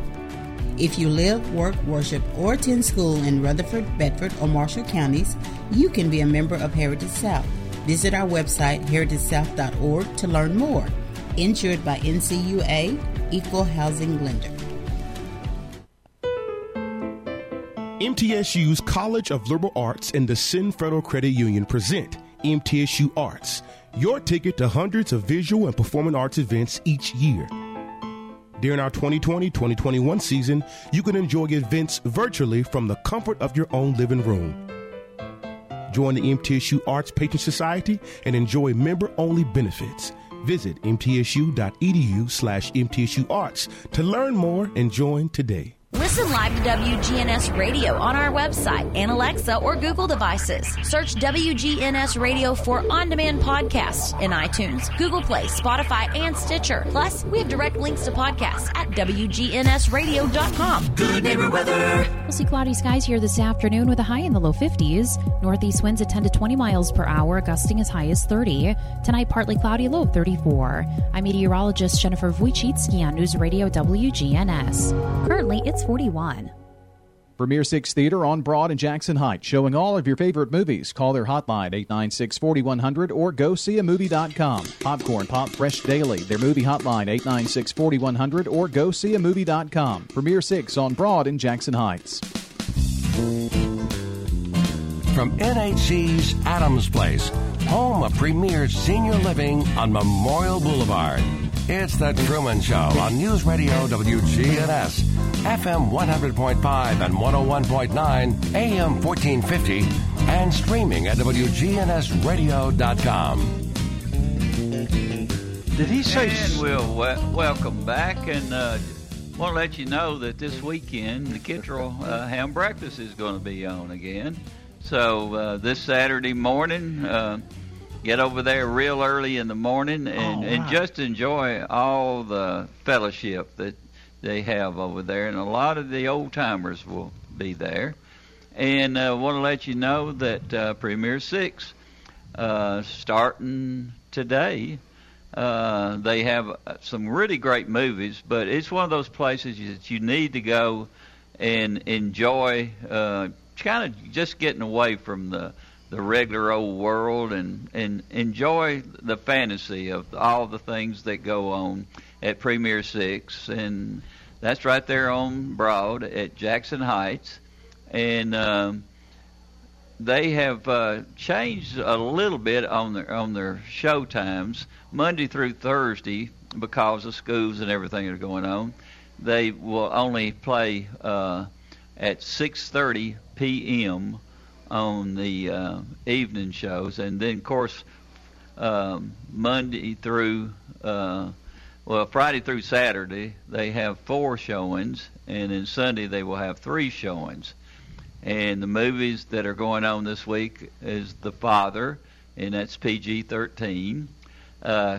If you live, work, worship, or attend school in Rutherford, Bedford, or Marshall counties, you can be a member of Heritage South. Visit our website, heritagesouth.org, to learn more. Insured by NCUA, Equal Housing Lender. MTSU's College of Liberal Arts and Ascend Federal Credit Union present MTSU Arts, your ticket to hundreds of visual and performing arts events each year. During our 2020 2021 season, you can enjoy events virtually from the comfort of your own living room. Join the MTSU Arts Patron Society and enjoy member only benefits. Visit mtsu.edu slash mtsuarts to learn more and join today. Listen live to WGNS Radio on our website and Alexa or Google devices. Search WGNS Radio for on demand podcasts in iTunes, Google Play, Spotify, and Stitcher. Plus, we have direct links to podcasts at WGNSradio.com. Good neighbor weather. We'll see cloudy skies here this afternoon with a high in the low 50s. Northeast winds at 10 to 20 miles per hour, gusting as high as 30. Tonight, partly cloudy, low 34. I'm meteorologist Jennifer Wojcicki on News Radio WGNS. Currently, it's 41. Premier Six Theater on Broad and Jackson Heights, showing all of your favorite movies. Call their hotline 896-4100 or go see a movie.com. Popcorn Pop Fresh Daily, their movie hotline 896-4100 or go see a movie.com. Premier Six on Broad and Jackson Heights. From NHC's Adams Place, home of premier senior living on Memorial Boulevard. It's The Truman Show on News Radio WGNS, FM 100.5 and 101.9, AM 1450, and streaming at WGNSradio.com. Did he say? And we'll we- welcome back, and uh, want to let you know that this weekend the Kittrell uh, Ham Breakfast is going to be on again. So uh, this Saturday morning, uh, get over there real early in the morning and, Oh, and just enjoy all the fellowship that they have over there. And a lot of the old timers will be there. And uh, want to let you know that uh, Premier Six, uh, starting today, uh, they have uh, some really great movies, but it's one of those places that you need to go and enjoy. Uh, kind of just getting away from the the regular old world and and enjoy the fantasy of all the things that go on at Premier Six, and that's right there on Broad at Jackson Heights, and. Um, they have uh, changed a little bit on their on their show times Monday through Thursday because of schools and everything that are going on. They will only play uh, at 6:30 p.m. on the uh, evening shows, and then of course um, Monday through uh, Well, Friday through Saturday they have four showings, and then Sunday they will have three showings. And the movies that are going on this week is The Father, and that's PG-13. Uh,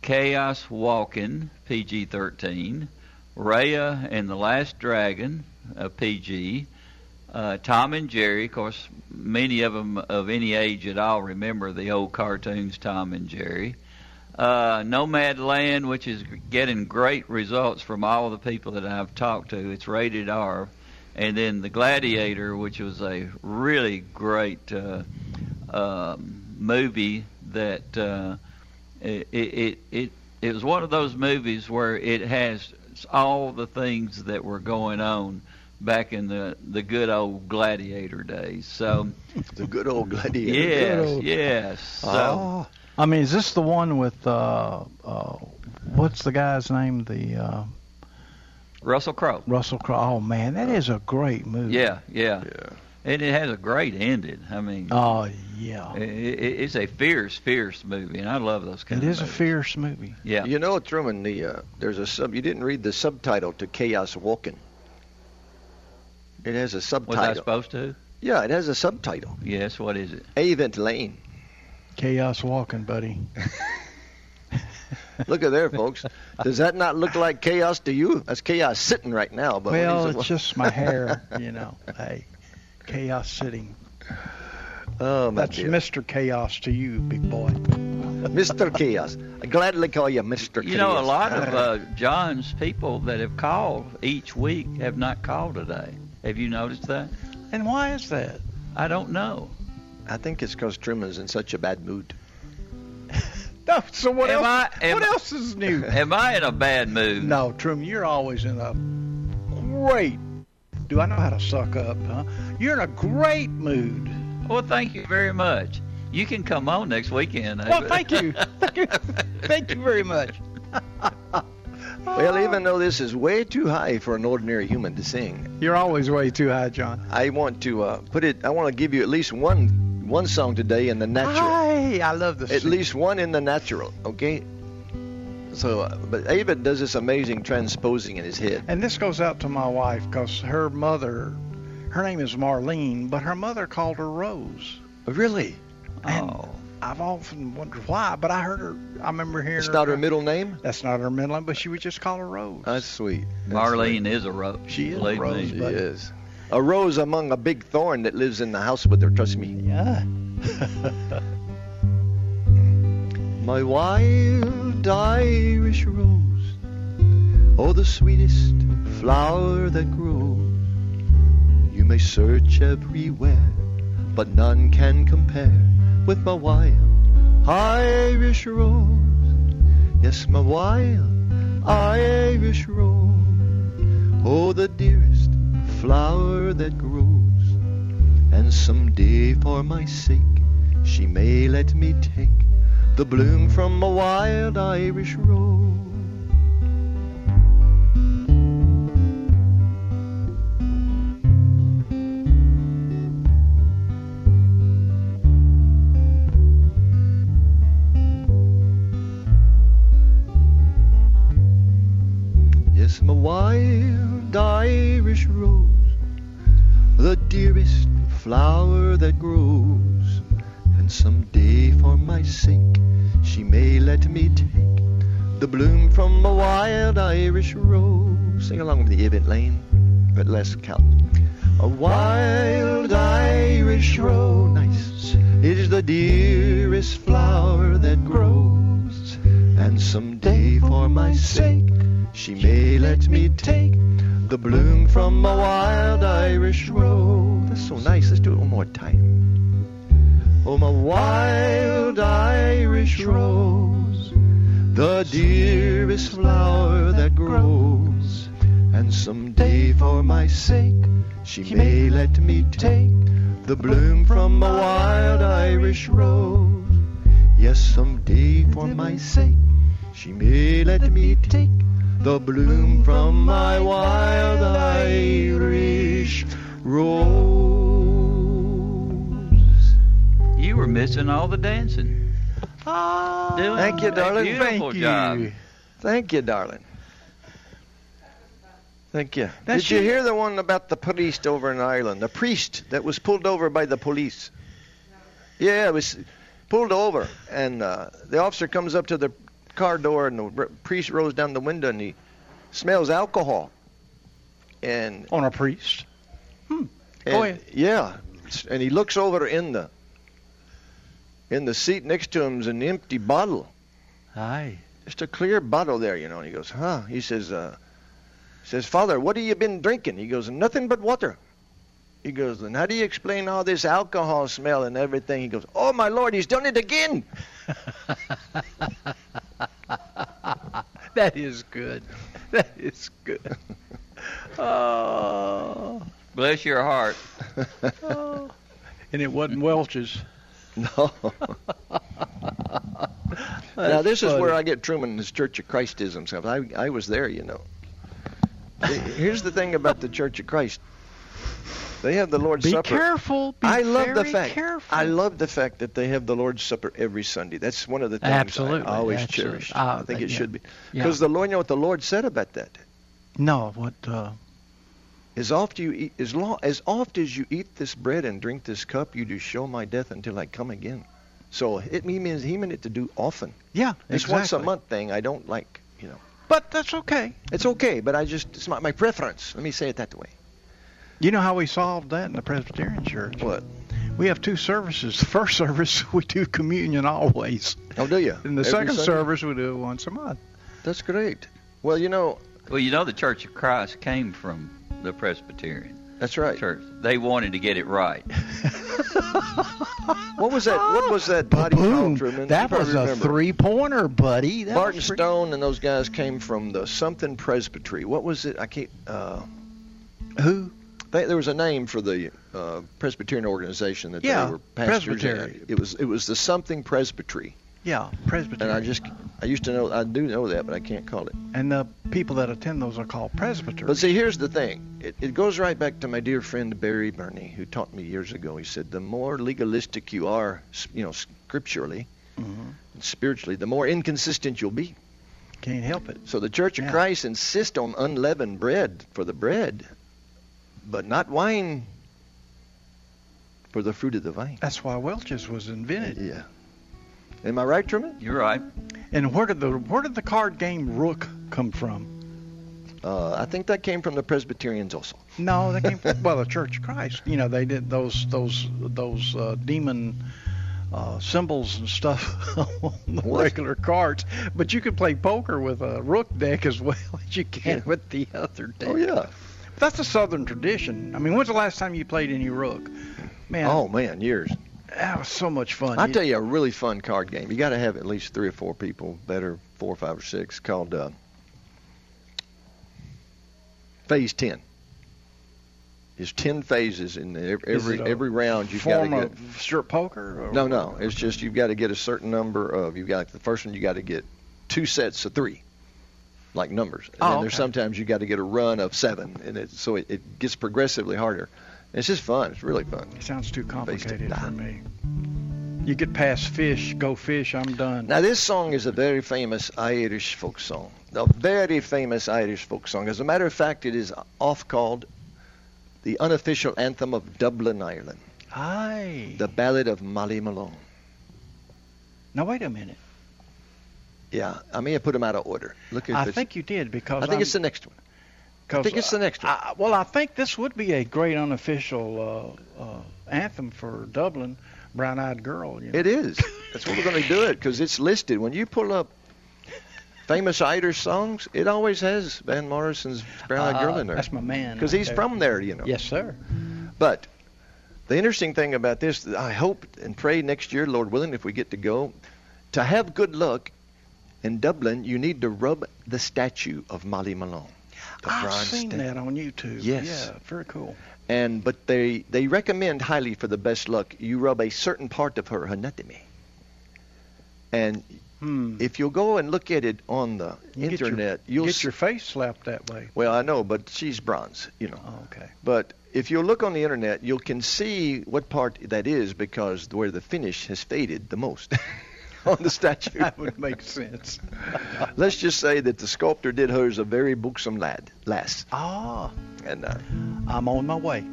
Chaos Walking, PG-13. Raya and the Last Dragon, uh, PG. Uh, Tom and Jerry, of course, many of them of any age at all remember the old cartoons Tom and Jerry. Uh, Nomadland, which is getting great results from all the people that I've talked to. It's rated R. And then The Gladiator, which was a really great uh, um, movie that uh, it, it it it was one of those movies where it has all the things that were going on back in the the good old gladiator days. So the good old gladiator. Yes, Good old- yes. So, Oh. I mean, is this the one with uh, uh, what's the guy's name? The uh, Russell Crowe. Russell Crowe. Oh man, that is a great movie. Yeah, yeah. Yeah. And it has a great ending. I mean, Oh yeah. it, it, it's a fierce, fierce movie, and I love those kind It of is a fierce movie. Yeah. You know, Truman, the uh, there's a sub. You didn't read the subtitle to Chaos Walking. It has a subtitle. Was subtitle. I supposed to? Yeah, it has a subtitle. Yes. What is it? Avent Lane. Chaos Walking, buddy. Look at there, folks. Does that not look like chaos to you? That's chaos sitting right now. But well, it's just my hair, you know. Hey, Chaos sitting. Oh, my That's dear. Mr. Chaos to you, big boy. Mr. Chaos. I gladly call you Mr. Chaos. You know, a lot of uh, John's people that have called each week have not called today. Have you noticed that? And why is that? I don't know. I think it's because Truman's in such a bad mood. No, so what Am else? I- am- what else is new? Am I in a bad mood? No, Truman, you're always in a great. Do I know how to suck up? Huh? You're in a great mood. Well, thank you very much. You can come on next weekend. Well, thank you. Thank you, thank you very much. Well, even though this is way too high for an ordinary human to sing, You're always way too high, John. I want to uh, put it. I want to give you at least one one song today in the natural. Hey, I love this. At least one in the natural. Okay. So, uh, but David does this amazing transposing in his head. And this goes out to my wife because her mother, her name is Marlene, but her mother called her Rose. Really? And Oh. I've often wondered why, but I heard her. I remember hearing. It's her not her middle name. That's not her middle name, but she would just call her Rose. That's sweet. That's Marlene is a rose. She is a rose, me. She buddy. is. A rose among a big thorn that lives in the house with her. Trust me. Yeah. My wild Irish rose, oh, the sweetest flower that grows. You may search everywhere, but none can compare with my wild Irish rose. Yes, my wild Irish rose, oh, the dearest flower that grows. And someday, for my sake, she may let me take the bloom from my wild Irish rose. My wild Irish rose, the dearest flower that grows. And someday, for my sake, she may let me take the bloom from a wild Irish rose. Sing along with the Ibit Lane, but less count. A wild Irish rose, nice, is the dearest flower that grows. And someday, for my sake, she may let me take the bloom from a wild Irish rose. That's so nice. Let's do it one more time. Oh, my wild Irish rose, the dearest flower that grows. And someday, for my sake, she may let me take the bloom from a wild Irish rose. Yes, someday, for my sake, she may let me take the bloom from my wild Irish rose. You were missing all the dancing. Ah, Doing Thank you, darling. Beautiful Thank you. job. Thank you, darling. Thank you. That's Did you you. hear the one about the priest over in Ireland? The priest that was pulled over by the police. Yeah, it was pulled over, and uh, the officer comes up to the car door, and the priest rolls down the window, and he smells alcohol. And on a priest. Hmm. Go ahead. Yeah, and he looks over in the in the seat next to him's an empty bottle. Aye. Just a clear bottle there, you know. And he goes, huh? He says, uh, says, Father, what have you been drinking? He goes, nothing but water. He goes, then how do you explain all this alcohol smell and everything? He goes, oh my Lord, he's done it again. that is good. That is good. Oh. Bless your heart. oh. And it wasn't Welch's. No. now this is where I get Truman and Truman's Church of Christism stuff. I I was there, you know. Here's the thing about the Church of Christ. They have the Lord's Be Supper. careful. Be I love the fact. careful. I love the fact that they have the Lord's Supper every Sunday. That's one of the things Absolutely, I always absolutely. cherish. Ah, I think it yeah. should be Yeah. because the Lord, you know what the Lord said about that. No, what? Uh, As oft you eat, as long as oft as you eat this bread and drink this cup, you do show my death until I come again. So it means he meant it to do often. yeah, This exactly. once a month thing, I don't like. You know, But that's okay. it's okay, but I just it's not my preference. Let me say it that way. You know how we solved that in the Presbyterian Church? What? We have two services. The first service we do communion always. Oh, do you? And the Every second Sunday? service we do it once a month. That's great. Well, you know, Well, you know the Church of Christ came from the Presbyterian that's right. Church. They wanted to get it right. What was that? What was that body Boom. called, Truman? That was a remember. three-pointer, buddy. That Barton pretty- Stone and those guys came from the something Presbytery. What was it? I can't. Uh, Who? They, there was a name for the uh, Presbyterian organization that Yeah, they were pastors. in. Presbytery. It was it was the something Presbytery, Yeah, Presbyterian. and I just I used to know I do know that, but I can't call it. And the people that attend those are called presbyteries. But see, here's the thing. It, it goes right back to my dear friend Barry Burney, who taught me years ago. He said, the more legalistic you are, you know, scripturally Mhm. and spiritually, the more inconsistent you'll be. Can't help it. So the Church of Yeah. Christ insists on unleavened bread for the bread, but not wine for the fruit of the vine. That's why Welch's was invented. Yeah. Am I right, Truman? You're right. And where did the where did the card game Rook come from? Uh, I think that came from the Presbyterians also. No, that came from well the Church of Christ. You know they did those those those uh, demon uh, symbols and stuff on the What? regular cards. But you can play poker with a Rook deck as well as you can with the other deck. Oh yeah. That's a Southern tradition. I mean, when's the last time you played any Rook? Man, Oh man, years. that was so much fun. I tell you, a really fun card game. You got to have at least three or four people, better four, or five, or six. Called uh, Phase Ten. There's ten phases in the, every every, it a every round. You've got to get. of strip poker. Or No, no. It's just you've got to get a certain number of. You've got the first one. You got to get two sets of three, like numbers. And Oh, then there's okay. sometimes you got to get a run of seven, and it, so it, it gets progressively harder. It's just fun. It's really fun. It sounds too complicated for me. You get past fish, go fish. I'm done. Now, this song is a very famous Irish folk song. A very famous Irish folk song. As a matter of fact, it is oft called the unofficial anthem of Dublin, Ireland. Aye. The Ballad of Molly Malone. Now wait a minute. Yeah, I may have put them out of order. Look, I think you did because I think I'm- it's the next one. I think it's the next one. I, well, I think this would be a great unofficial uh, uh, anthem for Dublin. Brown Eyed Girl. You know? It is. That's what we're going to do it because it's listed. When you pull up famous Irish songs, it always has Van Morrison's Brown Eyed Ah, Girl in there. That's my man. Because right he's there. from there, you know. Yes, sir. But the interesting thing about this, I hope and pray next year, Lord willing, if we get to go, to have good luck in Dublin, you need to rub the statue of Molly Malone. The I've seen statue. that on YouTube. Yes. Yeah, very cool. And but they they recommend highly for the best luck, you rub a certain part of her anatomy. And Hmm. if you'll go and look at it on the You get your- internet, you'll get s- your face slapped that way. well, I know, but she's bronze, you know. Oh, okay. But if you'll look on the internet, you can see what part that is because where the finish has faded the most. on the statue. that would make sense. Let's just say that the sculptor did hers a very buxom lad, lass. Ah, And uh, I'm on my way.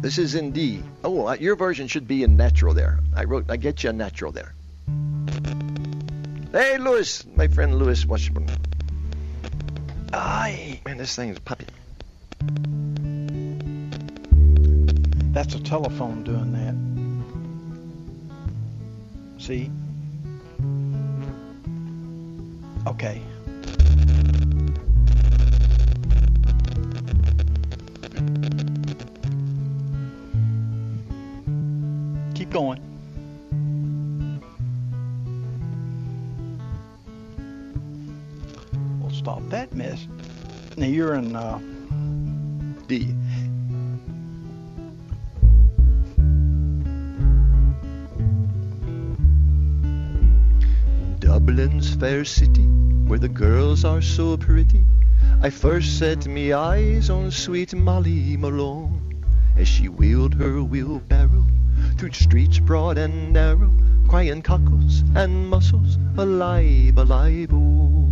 this is in D. Oh, uh, your version should be in natural there. I wrote, I get you a natural there. Hey, Lewis, my friend Lewis Washburn. Aye. Man, this thing's a puppy. That's a telephone doing that. See? Okay. Keep going. We'll stop that mess. Now you're in uh, D. fair city, where the girls are so pretty. I first set me eyes on sweet Molly Malone as she wheeled her wheelbarrow through streets broad and narrow, crying cockles and mussels, alive, alive, oh,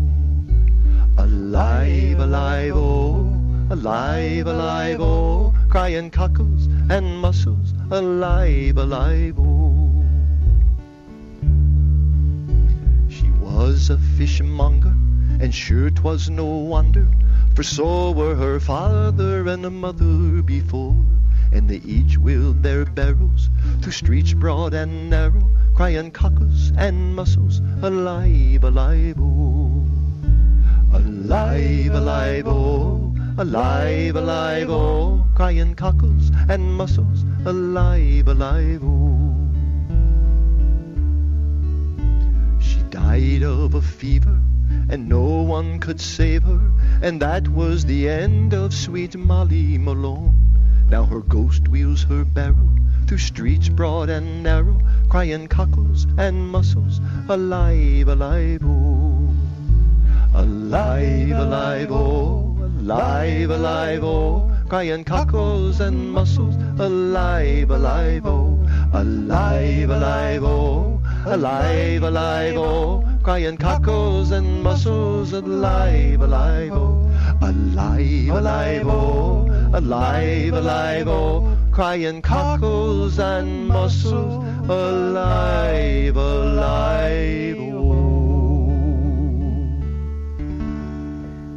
alive, alive, oh, alive, alive, oh, crying cockles and mussels, alive, alive, oh. Fishmonger, and sure 'twas no wonder, for so were her father and mother before, and they each wheeled their barrows through streets broad and narrow, crying cockles and mussels, alive, alive, oh, alive, alive, oh, alive, alive, oh, crying cockles and mussels, alive, alive, oh. Died of a fever, and no one could save her, and that was the end of sweet Molly Malone. Now her ghost wheels her barrow through streets broad and narrow, crying cockles and mussels, alive, alive, oh, alive, alive, oh, alive, alive, oh, crying cockles and mussels, alive, alive, oh, alive, alive, oh, alive, alive, oh, crying cockles and mussels, alive, alive, oh, alive, alive, oh, alive, alive, oh, crying cockles and mussels, alive, alive, oh.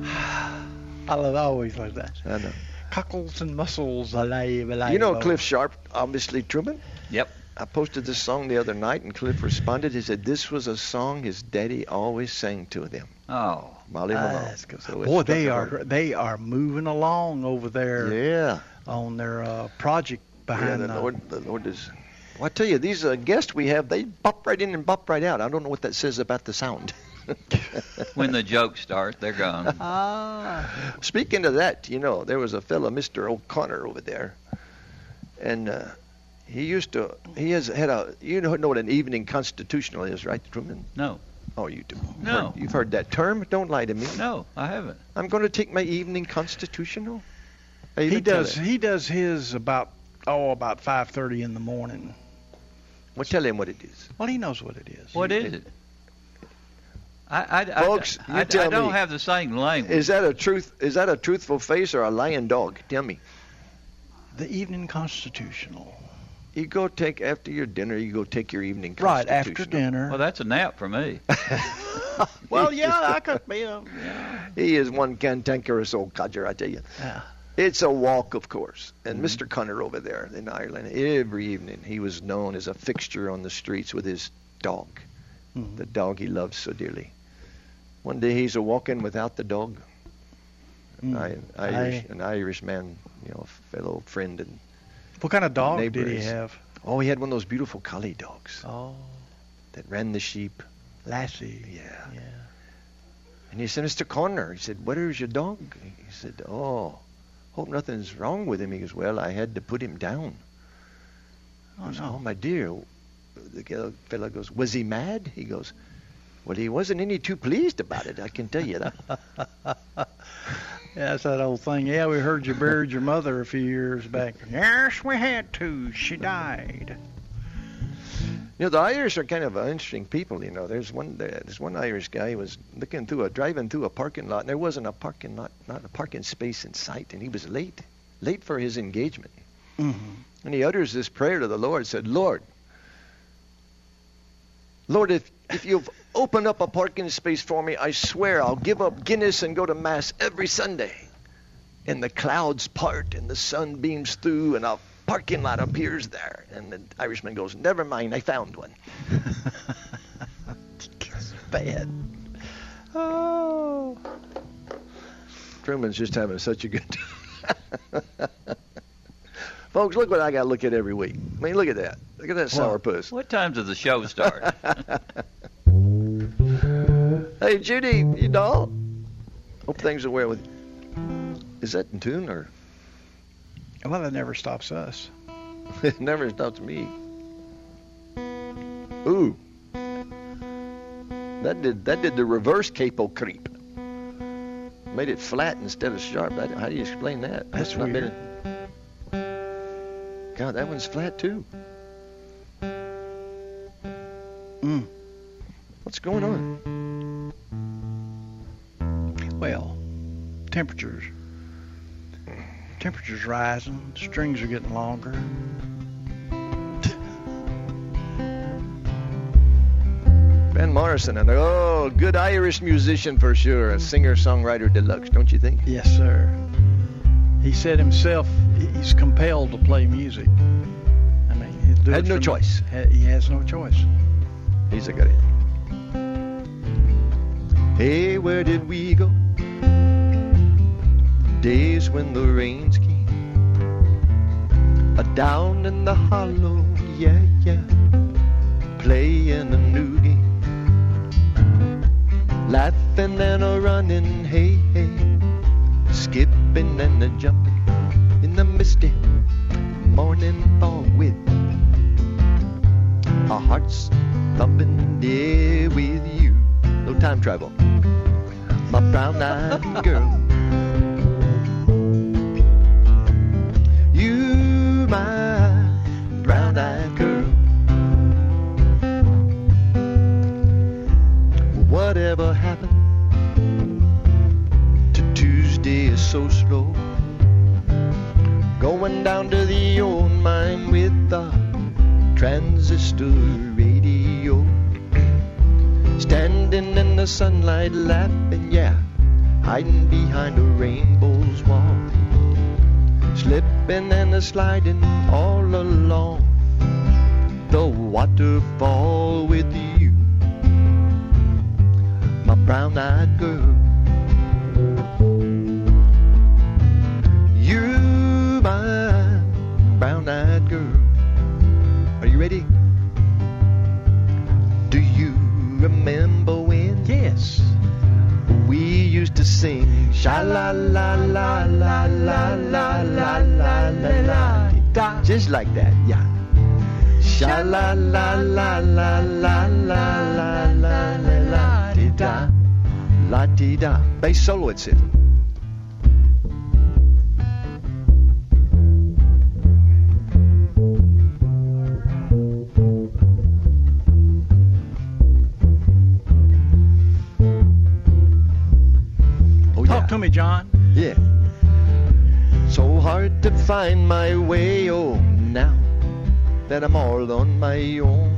I love always like that. I know. Cockles and mussels, alive, alive. You know oh. Cliff Sharp, obviously Truman? Yep. I posted this song the other night, and Cliff responded. He said this was a song his daddy always sang to them. Oh. Molly Malone. So Boy, they are they are moving along over there. Yeah. On their uh, project Yeah, behind the uh, Lord, the Lord is. Well, I tell you, these uh, guests we have, they bop right in and bop right out. I don't know what that says about the sound. When the jokes start, they're gone. Ah. Speaking of that, you know, there was a fellow, Mr. O'Connor, over there, and uh, he used to. He has had a. You know, know what an evening constitutional is, right, Truman? No. Oh, you do. No. Heard- you've heard that term. Don't lie to me. No, I haven't. I'm going to take my evening constitutional. I He does he does his about oh about five thirty in the morning. Well, tell him what it is. Well, he knows what it is. What is it? I, I, I- Folks, I, you I, tell don't me. have the same language. Is that a truth? Is that a truthful face or a lying dog? Tell me. The evening constitutional. You go take after your dinner. You go take your evening Right after constitutional. dinner. Well, that's a nap for me. Well, yeah, I could be a. He is one cantankerous old codger, I tell you. Yeah. It's a walk, of course. And Mm-hmm. Mr. Connor over there in Ireland, every evening he was known as a fixture on the streets with his dog, Mhm. the dog he loves so dearly. One day he's a walking without the dog. An, Mm. I, Irish, Aye. an Irish man, you know, a fellow friend and What kind of dog neighbor. did he have? Oh, he had one of those beautiful collie dogs Oh, that ran the sheep. Lassie. Yeah. Yeah. And he said, Mr. Connor, he said, where's your dog? He said, oh, hope nothing's wrong with him. He goes, well, I had to put him down. Oh, no. oh my dear. The fellow goes, was he mad? He goes, well, he wasn't any too pleased about it, I can tell you that. Yeah, that's that old thing. Yeah, we heard you buried your mother a few years back. Yes, we had to. She died. You know, the Irish are kind of interesting people. You know, there's one there's one Irish guy who was looking through a driving through a parking lot, and there wasn't a parking lot, not a parking space in sight, and he was late, late for his engagement. Mm-hmm. And he utters this prayer to the Lord, said, Lord, Lord, if, if you've opened up a parking space for me, I swear I'll give up Guinness and go to Mass every Sunday. And the clouds part and the sun beams through and a parking lot appears there. And the Irishman goes, Never mind, I found one. It's bad. Oh. Truman's just having such a good time. Folks, look what I got to look at every week. I mean, look at that. Look at that sourpuss. What time does the show start? Hey, Judy, you doll. Hope things are well with you. Is that in tune or? Well, that never stops us. it never stops me. Ooh. That did that did the reverse capo creep. Made it flat instead of sharp. That- How do you explain that? That's not weird. been- God, that one's flat too. Mm. What's going on? Well, temperatures. Temperatures rising. Strings are getting longer. Van Morrison, and oh, good Irish musician for sure, a singer-songwriter deluxe, don't you think? Yes, sir. He said himself he's compelled to play music. I mean, he'll Had no choice. Ha- He has no choice. Good Hey, where did we go? Days when the rains came. A down in the hollow, yeah, yeah. Playing a new game. Laughing and a running, hey, hey. Skipping and a jumping in the misty morning fog with our hearts thumping there with you. No time travel. My brown eyed girl. You, my brown eyed girl. Whatever happened to Tuesday is so slow. Going down to the old mine with the transistor the sunlight laughing, yeah. Hiding behind a rainbow's wall. Slipping and a sliding all along the waterfall with you. My brown eyed girl. Sha la la la la la la la la la la da. Just like that, yeah. Sha la la la la la la la la la la da. La di da. Bass solo it's it. Me, John. Yeah. So hard to find my way, oh, now that I'm all on my own.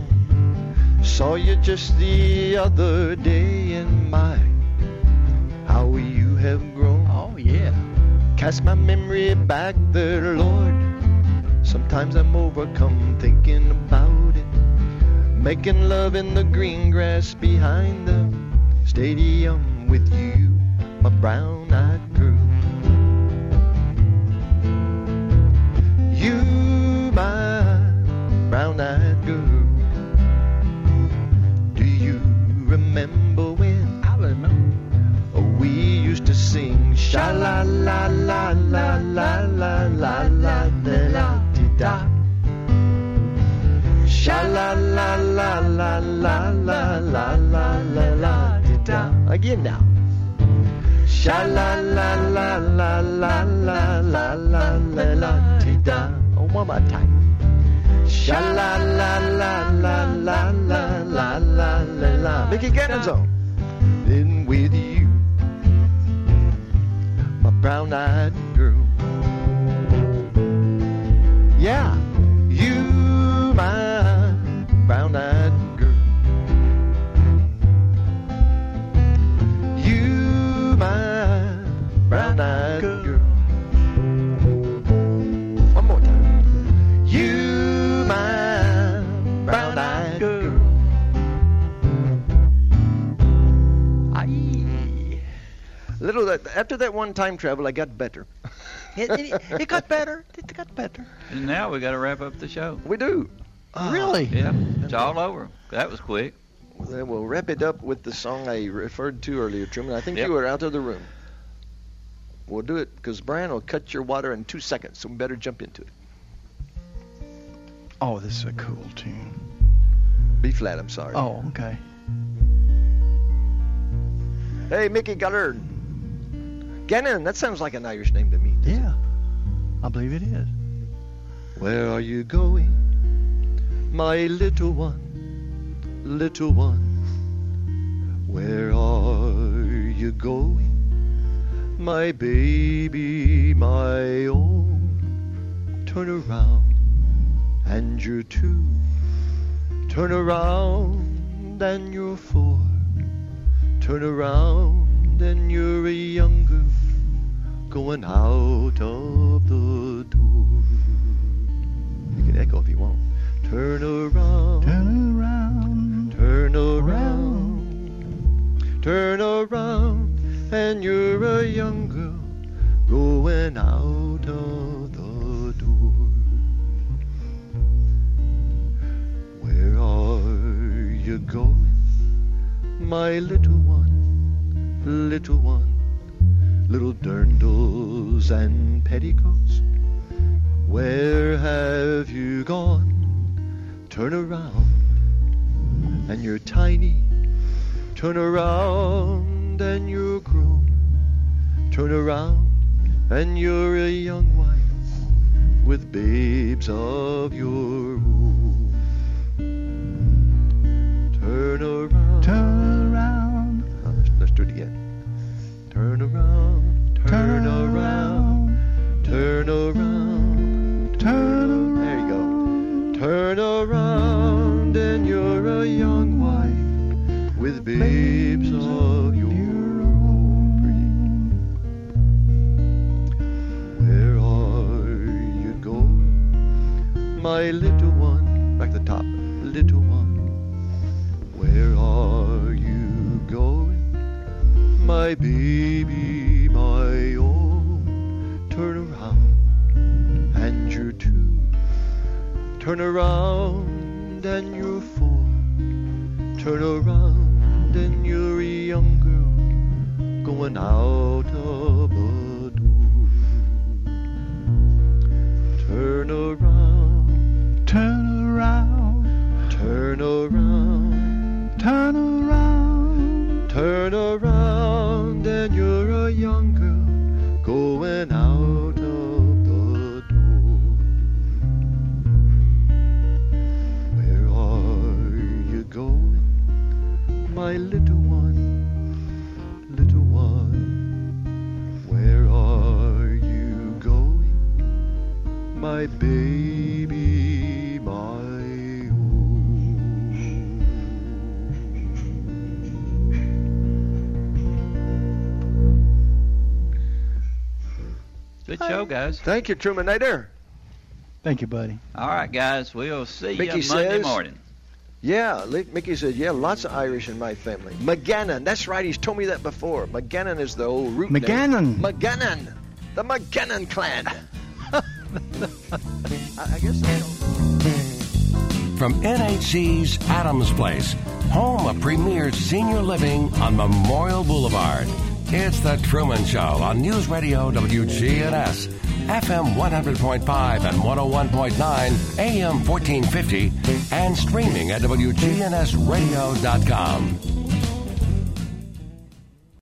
Saw you just the other day, and my, how you have grown. Oh, yeah. Cast my memory back there, Lord. Sometimes I'm overcome thinking about it. Making love in the green grass behind the stadium with you, my brown eyed girl. You, my brown eyed girl. Do you remember when? I remember. Oh, we used to sing sha la la la la la la la la la la di da. Sha la la la la la la la la la la di da. Again now. Sha la la la la la la la la la la di da. Oh, one more time. Sha la la la la la la la la la la. Mickey Gannon's on. Been with you, my brown-eyed girl. Yeah, you, my brown-eyed Little that after that one time travel, I got better. it, it, it got better. It got better. And now we got to wrap up the show. We do. Oh. Really? Yeah, it's all over. That was quick. Then we'll wrap it up with the song I referred to earlier, Truman. I think Yep. you were out of the room. We'll do it because Brian will cut your water in two seconds, so we better jump into it. Oh, this is a cool tune. B flat, I'm sorry. Oh, okay. Hey, Mickey Guller. Gannon, that sounds like an Irish name to me. Yeah, I believe it is. Where are you going, my little one, little one? Where are you going, my baby, my own? Turn around, and you're two. Turn around, and you're four. Turn around, and you're a young girl going out of the door. You can echo if you want. Turn around. Turn around. Turn around. Turn around. And you're a young girl going out of the door. Where are you going, my little one, little one? Little dirndls and petticoats. Where have you gone? Turn around, and you're tiny. Turn around, and you're grown. Turn around, and you're a young wife with babes of your own. Turn around. Turn do it again. Turn around. Turn around. Turn around. Turn around. There you go. Turn around, and you're a young wife with babes of your own. Where are you going, my little one? Back to the top, little one. My baby, my own? Turn around, and you're two. Turn around, guys. Thank you, Truman Nader. Thank you, buddy. All right, guys. We'll see Mickey you Monday says- morning. Yeah, Mickey said, yeah, lots of Irish in my family. McGannon, that's right, he's told me that before. McGannon is the old root name. McGannon. McGannon. The McGannon clan. I, I guess that's From NHC's Adams Place, home of premier senior living on Memorial Boulevard. It's The Truman Show on News Radio WGNS, FM 100.5 and 101.9, AM 1450, and streaming at WGNSradio.com.